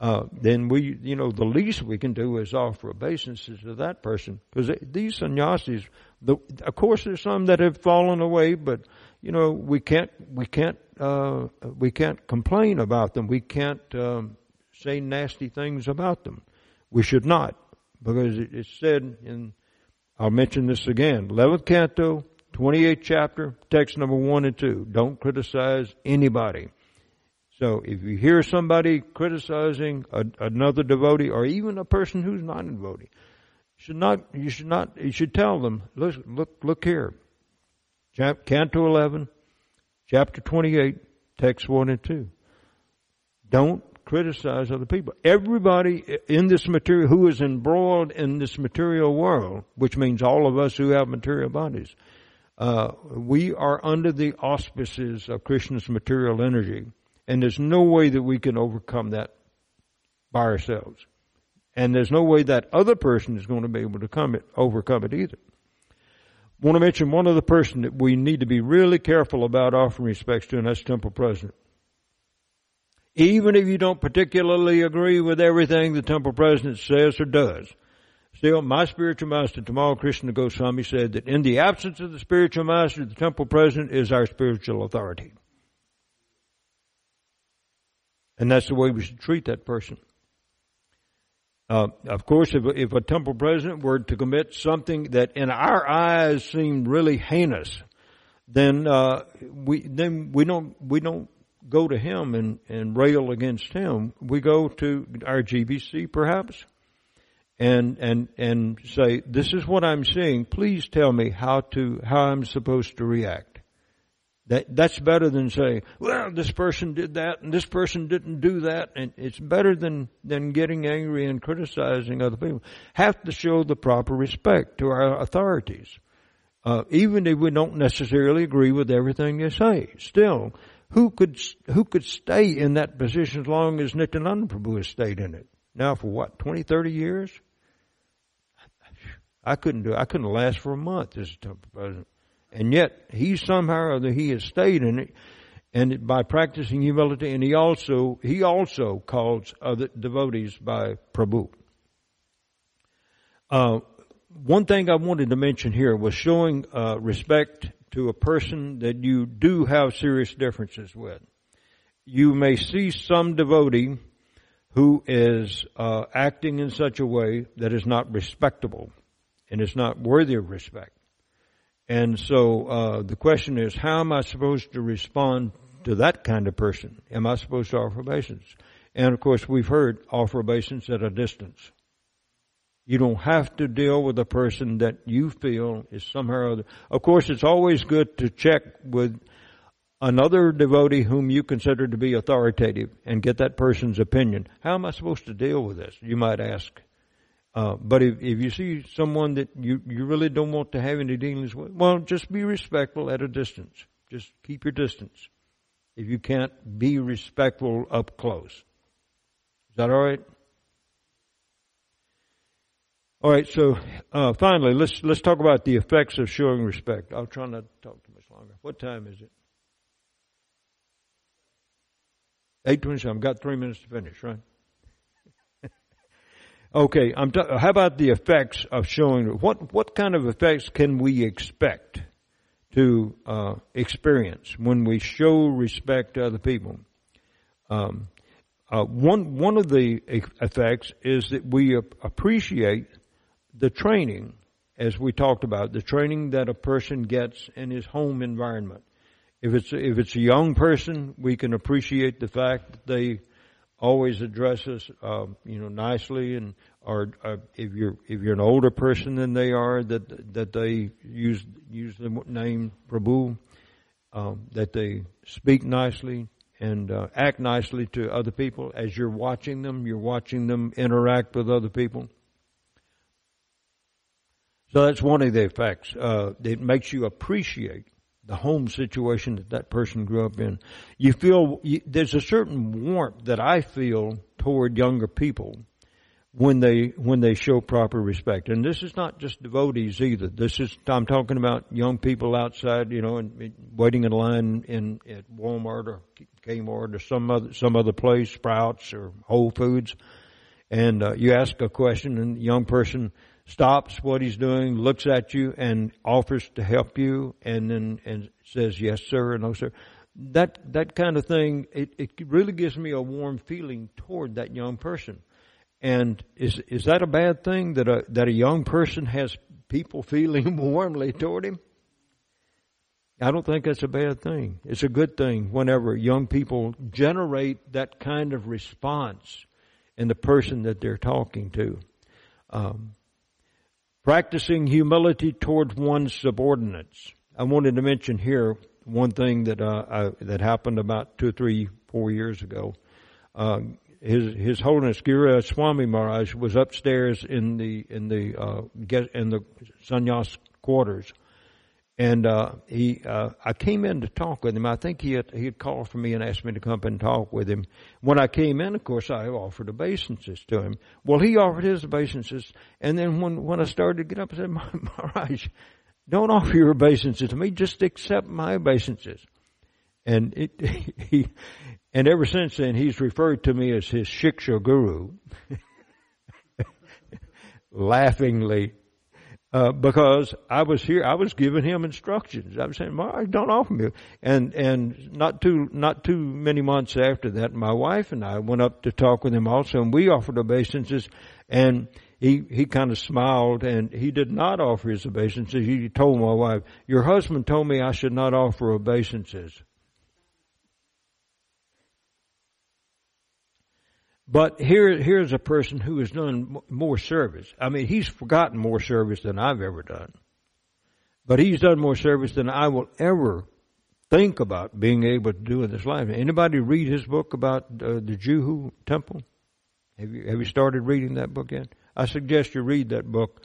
uh, then we, you know, the least we can do is offer obeisances to that person. Because these sannyasis, the, of course, there's some that have fallen away, but you know, we can't we can't uh, we can't complain about them. We can't um, say nasty things about them. We should not, because it's said in. I'll mention this again. 11th canto, 28th chapter, text number one and two. Don't criticize anybody. So if you hear somebody criticizing a, another devotee or even a person who's not a devotee, should not you should not you should tell them look look look here Canto 11, chapter 28, text 1 and 2. Don't criticize other people. Everybody in this material, who is embroiled in this material world, which means all of us who have material bodies, uh, we are under the auspices of Krishna's material energy. And there's no way that we can overcome that by ourselves. And there's no way that other person is going to be able to come it, overcome it either I want to mention one other person that we need to be really careful about offering respects to, and that's temple president. Even if you don't particularly agree with everything the temple president says or does, still, my spiritual master, Tamal Krishna Goswami, said that in the absence of the spiritual master, the temple president is our spiritual authority. And that's the way we should treat that person. Uh, of course, if, if a temple president were to commit something that in our eyes seemed really heinous, then uh, we then we don't we don't go to him and, and rail against him. We go to our GBC perhaps and and and say, This is what I'm seeing. Please tell me how to how I'm supposed to react. That, that's better than saying, well, this person did that and this person didn't do that. And it's better than, than getting angry and criticizing other people. Have to show the proper respect to our authorities. Uh, even if we don't necessarily agree with everything they say. Still, who could, who could stay in that position as long as Nityananda Prabhu has stayed in it? Now for what, 20, 30 years? I couldn't do, it. I couldn't last for a month as a temple president. And yet, he somehow or other, he has stayed in it, and by practicing humility, and he also, he also calls other devotees by Prabhu. Uh, one thing I wanted to mention here was showing uh, respect to a person that you do have serious differences with. You may see some devotee who is uh, acting in such a way that is not respectable and is not worthy of respect. And so uh, the question is, how am I supposed to respond to that kind of person? Am I supposed to offer obeisance? And of course, we've heard offer obeisance at a distance. You don't have to deal with a person that you feel is somehow or other. Of course, it's always good to check with another devotee whom you consider to be authoritative and get that person's opinion. How am I supposed to deal with this? You might ask. Uh, but if, if you see someone that you, you really don't want to have any dealings with, well, just be respectful at a distance. Just keep your distance. If you can't be respectful up close. Is that all right? All right. So uh, finally, let's let's talk about the effects of showing respect. I'll try not to talk too much longer. What time is it? Eight twenty-seven. I've got three minutes to finish, right? okay. I'm. T- how about the effects of showing? What what kind of effects can we expect to uh, experience when we show respect to other people? Um, uh, one one of the effects is that we appreciate the training, as we talked about, the training that a person gets in his home environment. If it's if it's a young person, we can appreciate the fact that they always address us, uh, you know, nicely, and or uh, if you're if you're an older person than they are, that that they use use the name Prabhu, um, that they speak nicely and uh, act nicely to other people as you're watching them. You're watching them interact with other people. So that's one of the effects. Uh, it makes you appreciate the home situation that that person grew up in. You feel you, there's a certain warmth that I feel toward younger people when they when they show proper respect. And this is not just devotees either. This is I'm talking about young people outside, you know, and waiting in line in at Walmart or Kmart or some other some other place, Sprouts or Whole Foods, and uh, you ask a question, and the young person stops what he's doing, looks at you, and offers to help you, and then and says yes, sir, or no, sir. That that kind of thing, it, it really gives me a warm feeling toward that young person. And is is that a bad thing that a that a young person has people feeling warmly toward him? I don't think that's a bad thing. It's a good thing whenever young people generate that kind of response in the person that they're talking to. Um, Practicing humility towards one's subordinates. I wanted to mention here one thing that uh, I, that happened about two, three, four years ago. Uh, his His Holiness Giriraj Swami Maharaj was upstairs in the in the uh, in the sannyas quarters, and uh, he, uh, I came in to talk with him. I think he had, he had called for me and asked me to come and talk with him. When I came in, of course, I offered obeisances to him. Well, he offered his obeisances, and then when when I started to get up, I said, Maharaj, don't offer your obeisances to me. Just accept my obeisances. And it, he, and ever since then, he's referred to me as his shiksha guru, laughingly uh, because I was here, I was giving him instructions. I was saying, Mark, don't offer me. And, and not too, not too many months after that, my wife and I went up to talk with him also, and we offered obeisances, and he, he kind of smiled, and he did not offer his obeisances. He told my wife, your husband told me I should not offer obeisances. But here, here's a person who has done more service. I mean, he's forgotten more service than I've ever done. But he's done more service than I will ever think about being able to do in this life. Anybody read his book about uh, the Juhu temple? Have you, have you started reading that book yet? I suggest you read that book.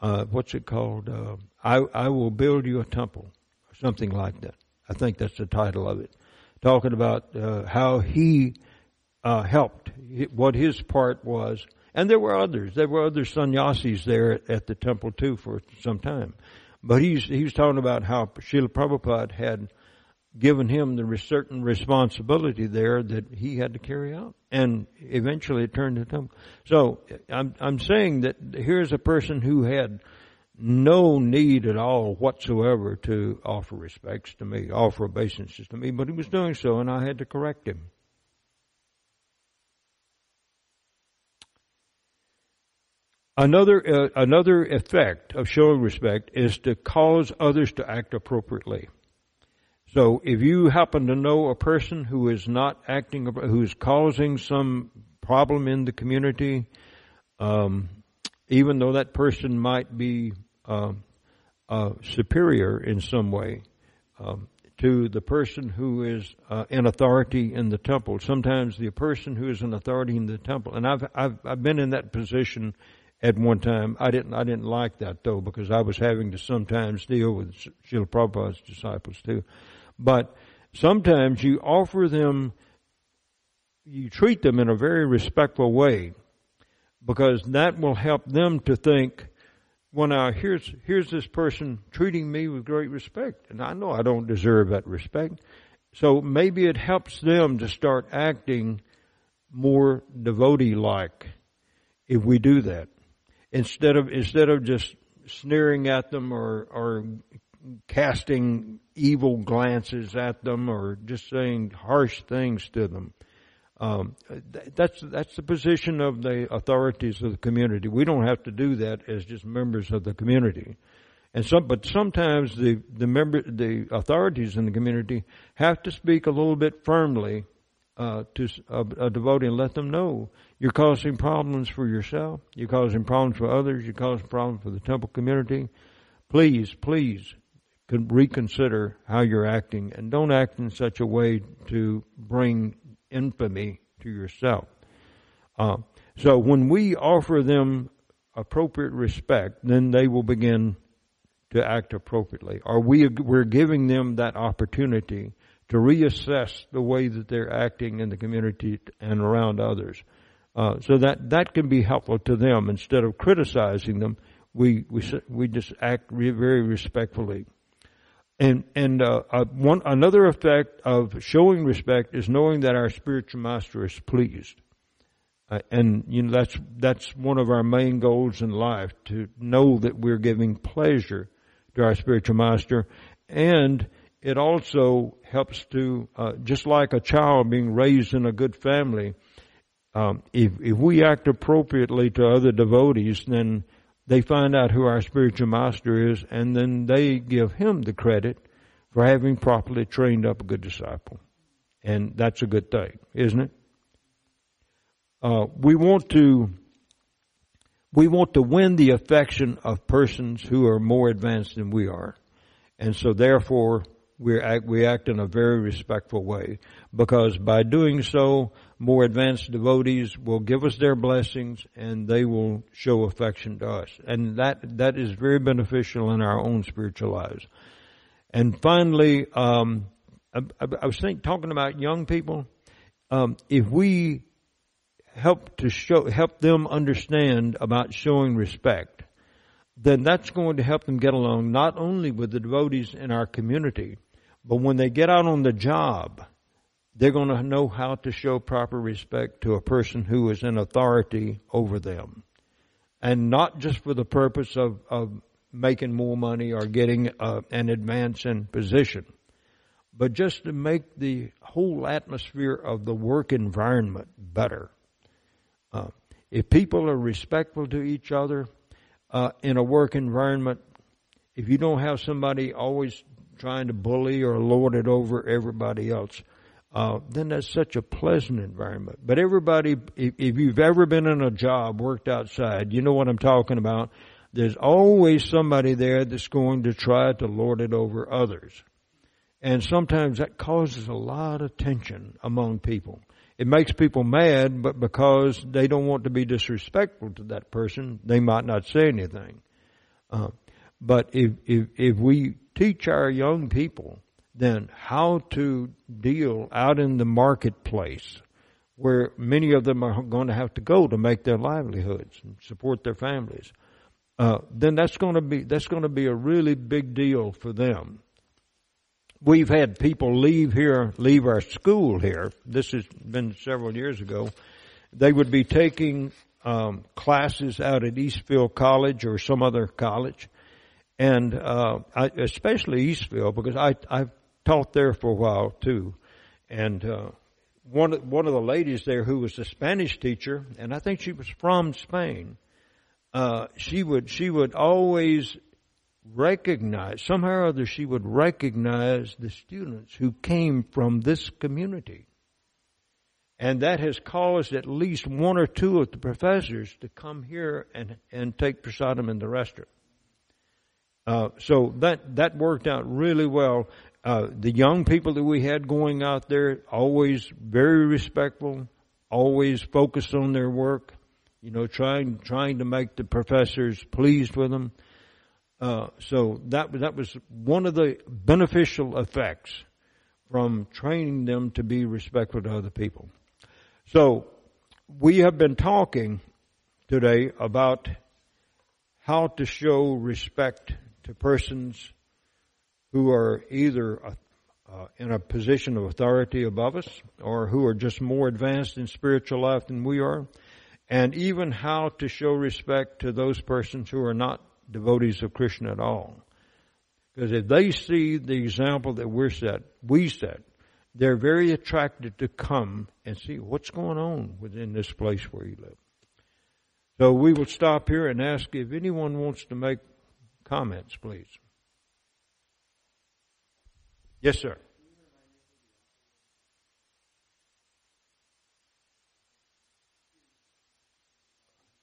Uh, what's it called? Uh, I, I will build you a temple, or something like that. I think that's the title of it. Talking about uh, how he uh, helped, what his part was. And there were others. There were other sannyasis there at, the temple too for some time. But he's, he's talking about how Srila Prabhupada had given him the certain responsibility there that he had to carry out. And eventually it turned to temple. So I'm, I'm saying that here's a person who had no need at all whatsoever to offer respects to me, offer obeisances to me, but he was doing so and I had to correct him. Another uh, another effect of showing respect is to cause others to act appropriately. So if you happen to know a person who is not acting, who is causing some problem in the community, um, even though that person might be uh, uh, superior in some way um, to the person who is uh, in authority in the temple. Sometimes the person who is in authority in the temple, and I've I've I've been in that position at one time. I didn't I didn't like that though because I was having to sometimes deal with Srila Prabhupada's disciples too. But sometimes you offer them, you treat them in a very respectful way because that will help them to think, well now here's, here's this person treating me with great respect and I know I don't deserve that respect. So maybe it helps them to start acting more devotee like if we do that instead of instead of just sneering at them or or casting evil glances at them or just saying harsh things to them. Um, that's that's the position of the authorities of the community. We don't have to do that as just members of the community, and some. But sometimes the the member the authorities in the community have to speak a little bit firmly uh, to a, a devotee and let them know you're causing problems for yourself. You're causing problems for others. You're causing problems for the temple community. Please, please reconsider how you're acting and don't act in such a way to bring infamy to yourself. Uh, so when we offer them appropriate respect, then they will begin to act appropriately. Or we, we're giving them that opportunity to reassess the way that they're acting in the community and around others. Uh, so that that can be helpful to them. Instead of criticizing them, we we we just act re- very respectfully. And and uh, uh, one another effect of showing respect is knowing that our spiritual master is pleased. Uh, and you know that's that's one of our main goals in life to know that we're giving pleasure to our spiritual master, and it also helps to uh, just like a child being raised in a good family um, if if we act appropriately to other devotees, then they find out who our spiritual master is, and then they give him the credit for having properly trained up a good disciple, and that's a good thing, isn't it? Uh, we want to we want to win the affection of persons who are more advanced than we are, and so therefore we act, we act in a very respectful way because by doing so, more advanced devotees will give us their blessings and they will show affection to us. And that, that is very beneficial in our own spiritual lives. And finally, um, I, I, was think, talking about young people. Um, if we help to show, help them understand about showing respect, then that's going to help them get along not only with the devotees in our community, but when they get out on the job, they're going to know how to show proper respect to a person who is in authority over them. And not just for the purpose of, of making more money or getting uh, an advance in position, but just to make the whole atmosphere of the work environment better. Uh, if people are respectful to each other uh, in a work environment, if you don't have somebody always trying to bully or lord it over everybody else, uh, then that's such a pleasant environment. But everybody, if, if you've ever been in a job, worked outside, you know what I'm talking about. There's always somebody there that's going to try to lord it over others. And sometimes that causes a lot of tension among people. It makes people mad, but because they don't want to be disrespectful to that person, they might not say anything. Uh, but if, if, if we teach our young people then how to deal out in the marketplace where many of them are going to have to go to make their livelihoods and support their families, uh, then that's going to be that's going to be a really big deal for them. We've had people leave here, leave our school here. This has been several years ago. They would be taking um, classes out at Eastfield College or some other college, and uh, I, especially Eastfield because I I've taught there for a while too, and uh, one one of the ladies there who was a Spanish teacher, and I think she was from Spain. uh, she would she would always recognize somehow or other she would recognize the students who came from this community. And that has caused at least one or two of the professors to come here and, and take prasadam in the restaurant. Uh, so that that worked out really well. Uh, the young people that we had going out there always very respectful, always focused on their work. You know, trying trying to make the professors pleased with them. Uh, so that that was one of the beneficial effects from training them to be respectful to other people. So we have been talking today about how to show respect to persons who are either uh, uh, in a position of authority above us or who are just more advanced in spiritual life than we are, and even how to show respect to those persons who are not devotees of Krishna at all. Because if they see the example that we're set, we set, they're very attracted to come and see what's going on within this place where you live. So we will stop here and ask if anyone wants to make comments, please. Yes, sir.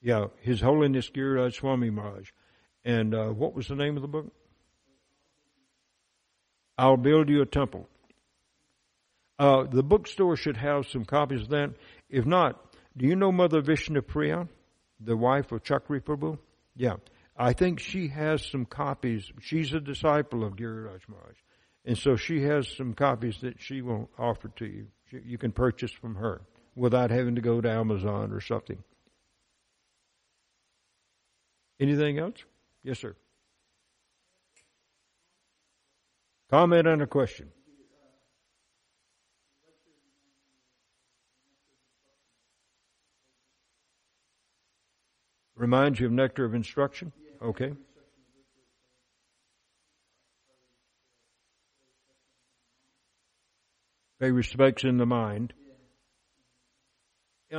Yeah, His Holiness Giriraj Swami Maharaj. And uh, what was the name of the book? I'll build you a temple. Uh, the bookstore should have some copies of that. If not, do you know Mother Vishnu Priya, the wife of Chakri Prabhu? Yeah. I think she has some copies. She's a disciple of Giriraj Maharaj. And so she has some copies that she will offer to you. You can purchase from her without having to go to Amazon or something. Anything else? Yes, sir. Comment on a question. Reminds you of nectar of instruction? Okay. Pay respects in the mind.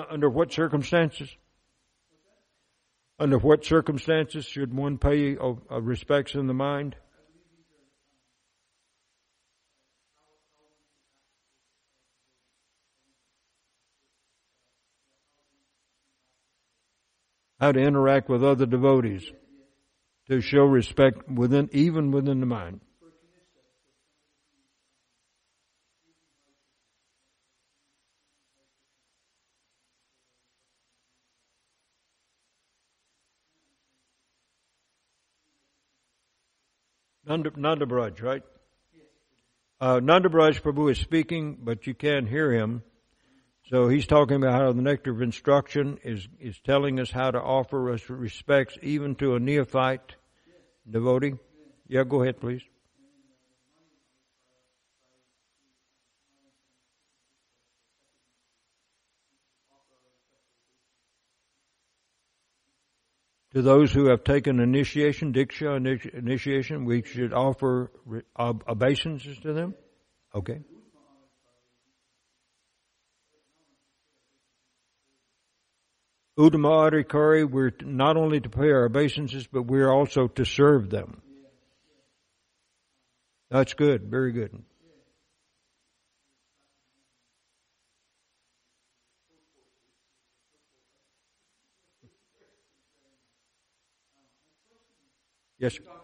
Under what circumstances? Under what circumstances should one pay uh, respects in the mind? how to interact with other devotees to show respect within, even within the mind. Nanda, right? Uh, Nanda Prabhu is speaking, but you can't hear him. So he's talking about how the nectar of instruction is, is telling us how to offer us respects even to a neophyte devotee. Yeah, go ahead, please. To those who have taken initiation, diksha initiation, we should offer obeisances to them. Okay. Uttama Adhikari, we're not only to pay our obeisances, but we're also to serve them. That's good, very good. Yes. Sir.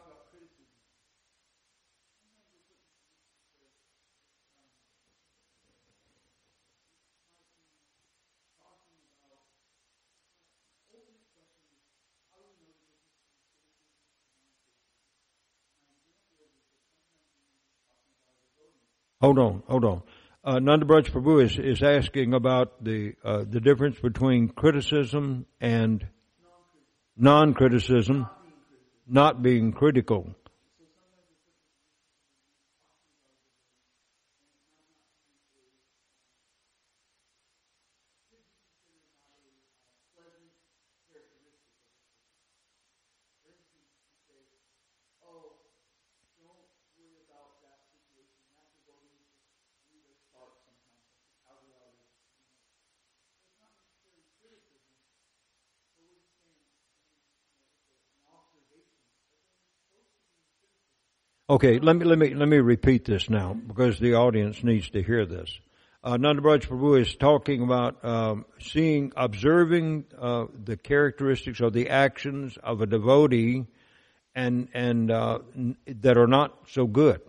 Hold on, hold on. Uh, Nanda Braj Prabhu is, is asking about the uh, the difference between criticism and non-criticism, not being critical. Okay, let me let me let me repeat this now because the audience needs to hear this. Uh, Prabhu is talking about um, seeing, observing uh, the characteristics or the actions of a devotee, and and uh, that are not so good,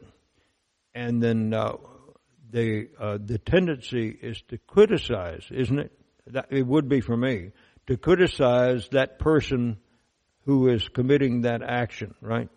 and then uh, the uh, the tendency is to criticize, isn't it? That, it would be for me to criticize that person who is committing that action, right?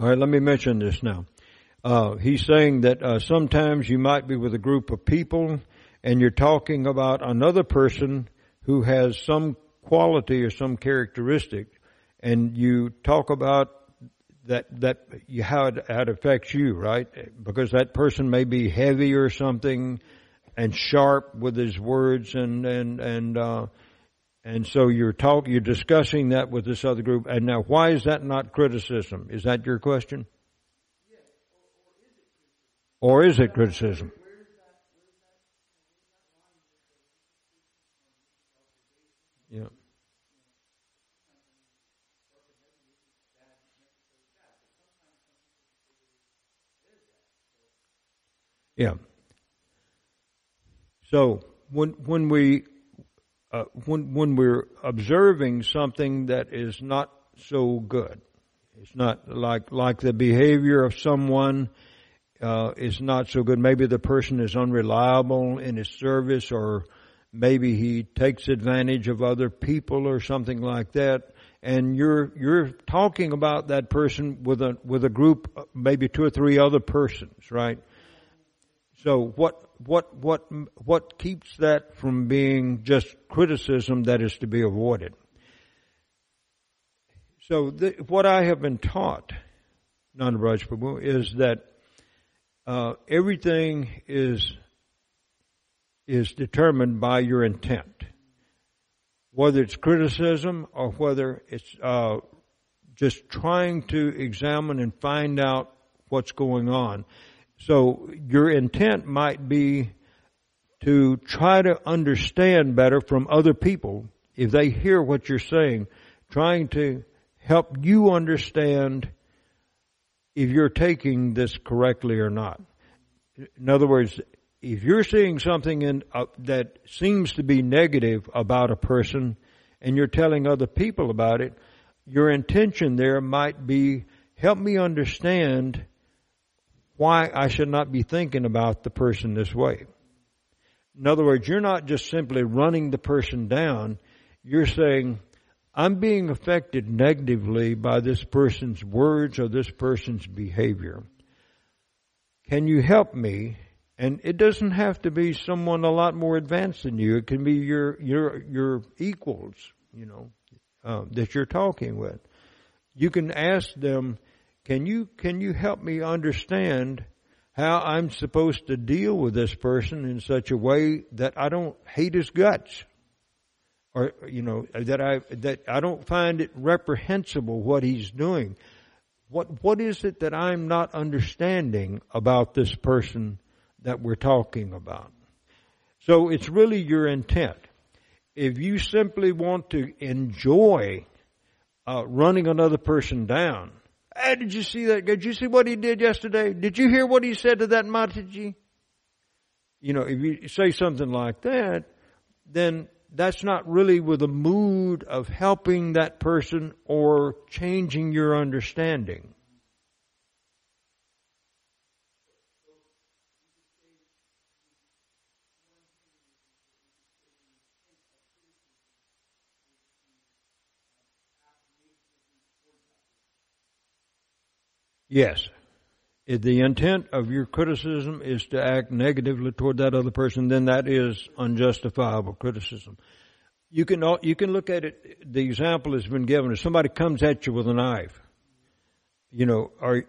All right, let me mention this now. Uh, he's saying that uh, sometimes you might be with a group of people and you're talking about another person who has some quality or some characteristic, and you talk about that that how it, how it affects you, right? Because that person may be heavy or something, and sharp with his words, and and and uh, and so you're talk, you're discussing that with this other group. And now, why is that not criticism? Is that your question? Yeah, or is it? Or is it criticism? Yeah. Yeah. So when when we uh, when when we're observing something that is not so good. It's not like like the behavior of someone uh, is not so good. Maybe the person is unreliable in his service, or maybe he takes advantage of other people, or something like that. And you're you're talking about that person with a with a group, maybe two or three other persons, right? So what what what what keeps that from being just criticism that is to be avoided? So the, what I have been taught, Nanda Braj Prabhu, is that uh, everything is is determined by your intent, whether it's criticism or whether it's uh, just trying to examine and find out what's going on. So your intent might be to try to understand better from other people if they hear what you're saying, trying to help you understand if you're taking this correctly or not. In other words, if you're seeing something in, uh, that seems to be negative about a person and you're telling other people about it, your intention there might be help me understand why I should not be thinking about the person this way. In other words, you're not just simply running the person down. You're saying, I'm being affected negatively by this person's words or this person's behavior. Can you help me? And it doesn't have to be someone a lot more advanced than you. It can be your your your equals, you know, uh, that you're talking with. You can ask them, can you, can you help me understand how I'm supposed to deal with this person in such a way that I don't hate his guts? Or, you know, that I, that I don't find it reprehensible what he's doing. What, what is it that I'm not understanding about this person that we're talking about? So it's really your intent. If you simply want to enjoy uh, running another person down, Hey, did you see that? Did you see what he did yesterday? Did you hear what he said to that Mataji? You know, if you say something like that, then that's not really with a mood of helping that person or changing your understanding. Yes. If the intent of your criticism is to act negatively toward that other person, then that is unjustifiable criticism. You can you can look at it. The example has been given: if somebody comes at you with a knife, you know, are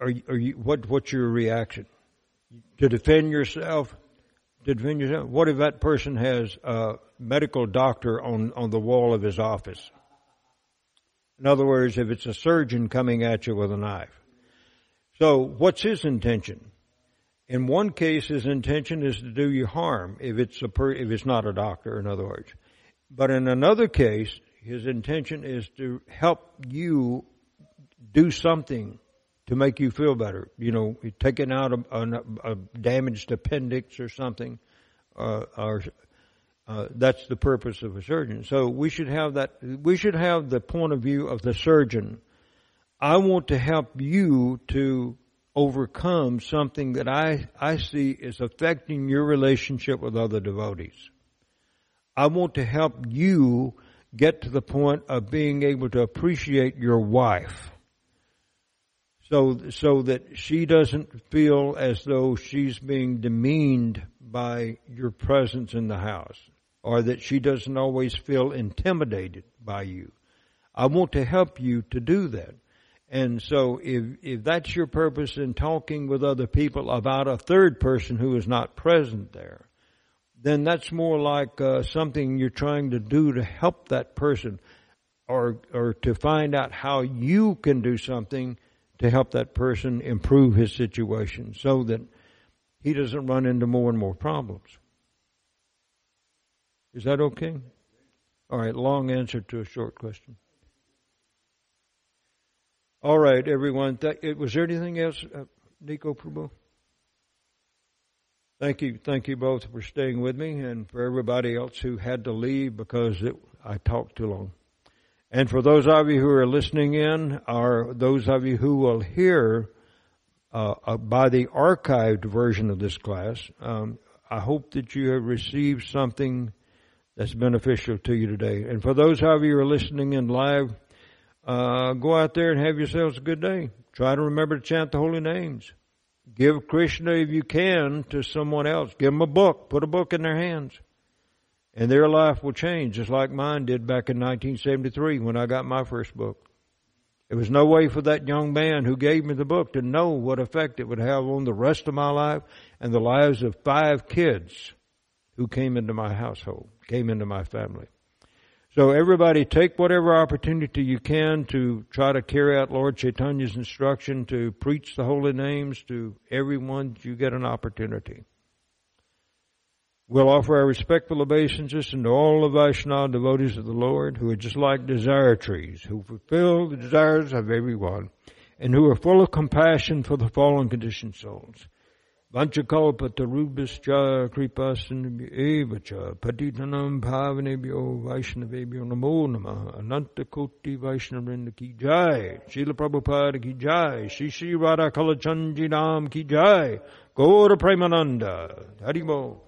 are are you what what's your reaction? To defend yourself? To defend yourself? What if that person has a medical doctor on on the wall of his office? In other words, if it's a surgeon coming at you with a knife. So, what's his intention? In one case, his intention is to do you harm if it's a per, if it's not a doctor. In other words, but in another case, his intention is to help you do something to make you feel better. You know, taking out a, a, a damaged appendix or something, uh, or uh, that's the purpose of a surgeon. So we should have that. We should have the point of view of the surgeon. I want to help you to overcome something that I I see is affecting your relationship with other devotees. I want to help you get to the point of being able to appreciate your wife so so that she doesn't feel as though she's being demeaned by your presence in the house or that she doesn't always feel intimidated by you. I want to help you to do that. And so if if that's your purpose in talking with other people about a third person who is not present there, then that's more like uh, something you're trying to do to help that person or or to find out how you can do something to help that person improve his situation so that he doesn't run into more and more problems. Is that okay? All right, long answer to a short question. All right, everyone. Th- was there anything else, uh, Nico Prabhu? Thank you, thank you both for staying with me, and for everybody else who had to leave because it, I talked too long. And for those of you who are listening in, or those of you who will hear uh, uh, by the archived version of this class, um, I hope that you have received something that's beneficial to you today. And for those of you who are listening in live, uh, go out there and have yourselves a good day. Try to remember to chant the holy names. Give Krishna, if you can, to someone else. Give them a book. Put a book in their hands and their life will change just like mine did back in 1973 when I got my first book. There was no way for that young man who gave me the book to know what effect it would have on the rest of my life and the lives of five kids who came into my household, came into my family. So everybody take whatever opportunity you can to try to carry out Lord Chaitanya's instruction to preach the holy names to everyone you get an opportunity. We'll offer our respectful obeisances to all the Vaishnava devotees of the Lord who are just like desire trees, who fulfill the desires of everyone, and who are full of compassion for the fallen conditioned souls. Vanchakalpatarubhascha kripasinabhyevacha patitanam pavanebhyo vaishnavebhyo namo namaha. Ananta koti vaishnavrinda ki jai. Srila Prabhupada ki jai. Shri Shri Radha Kalachandji Nam ki jai. Gaura Premananda. Harimo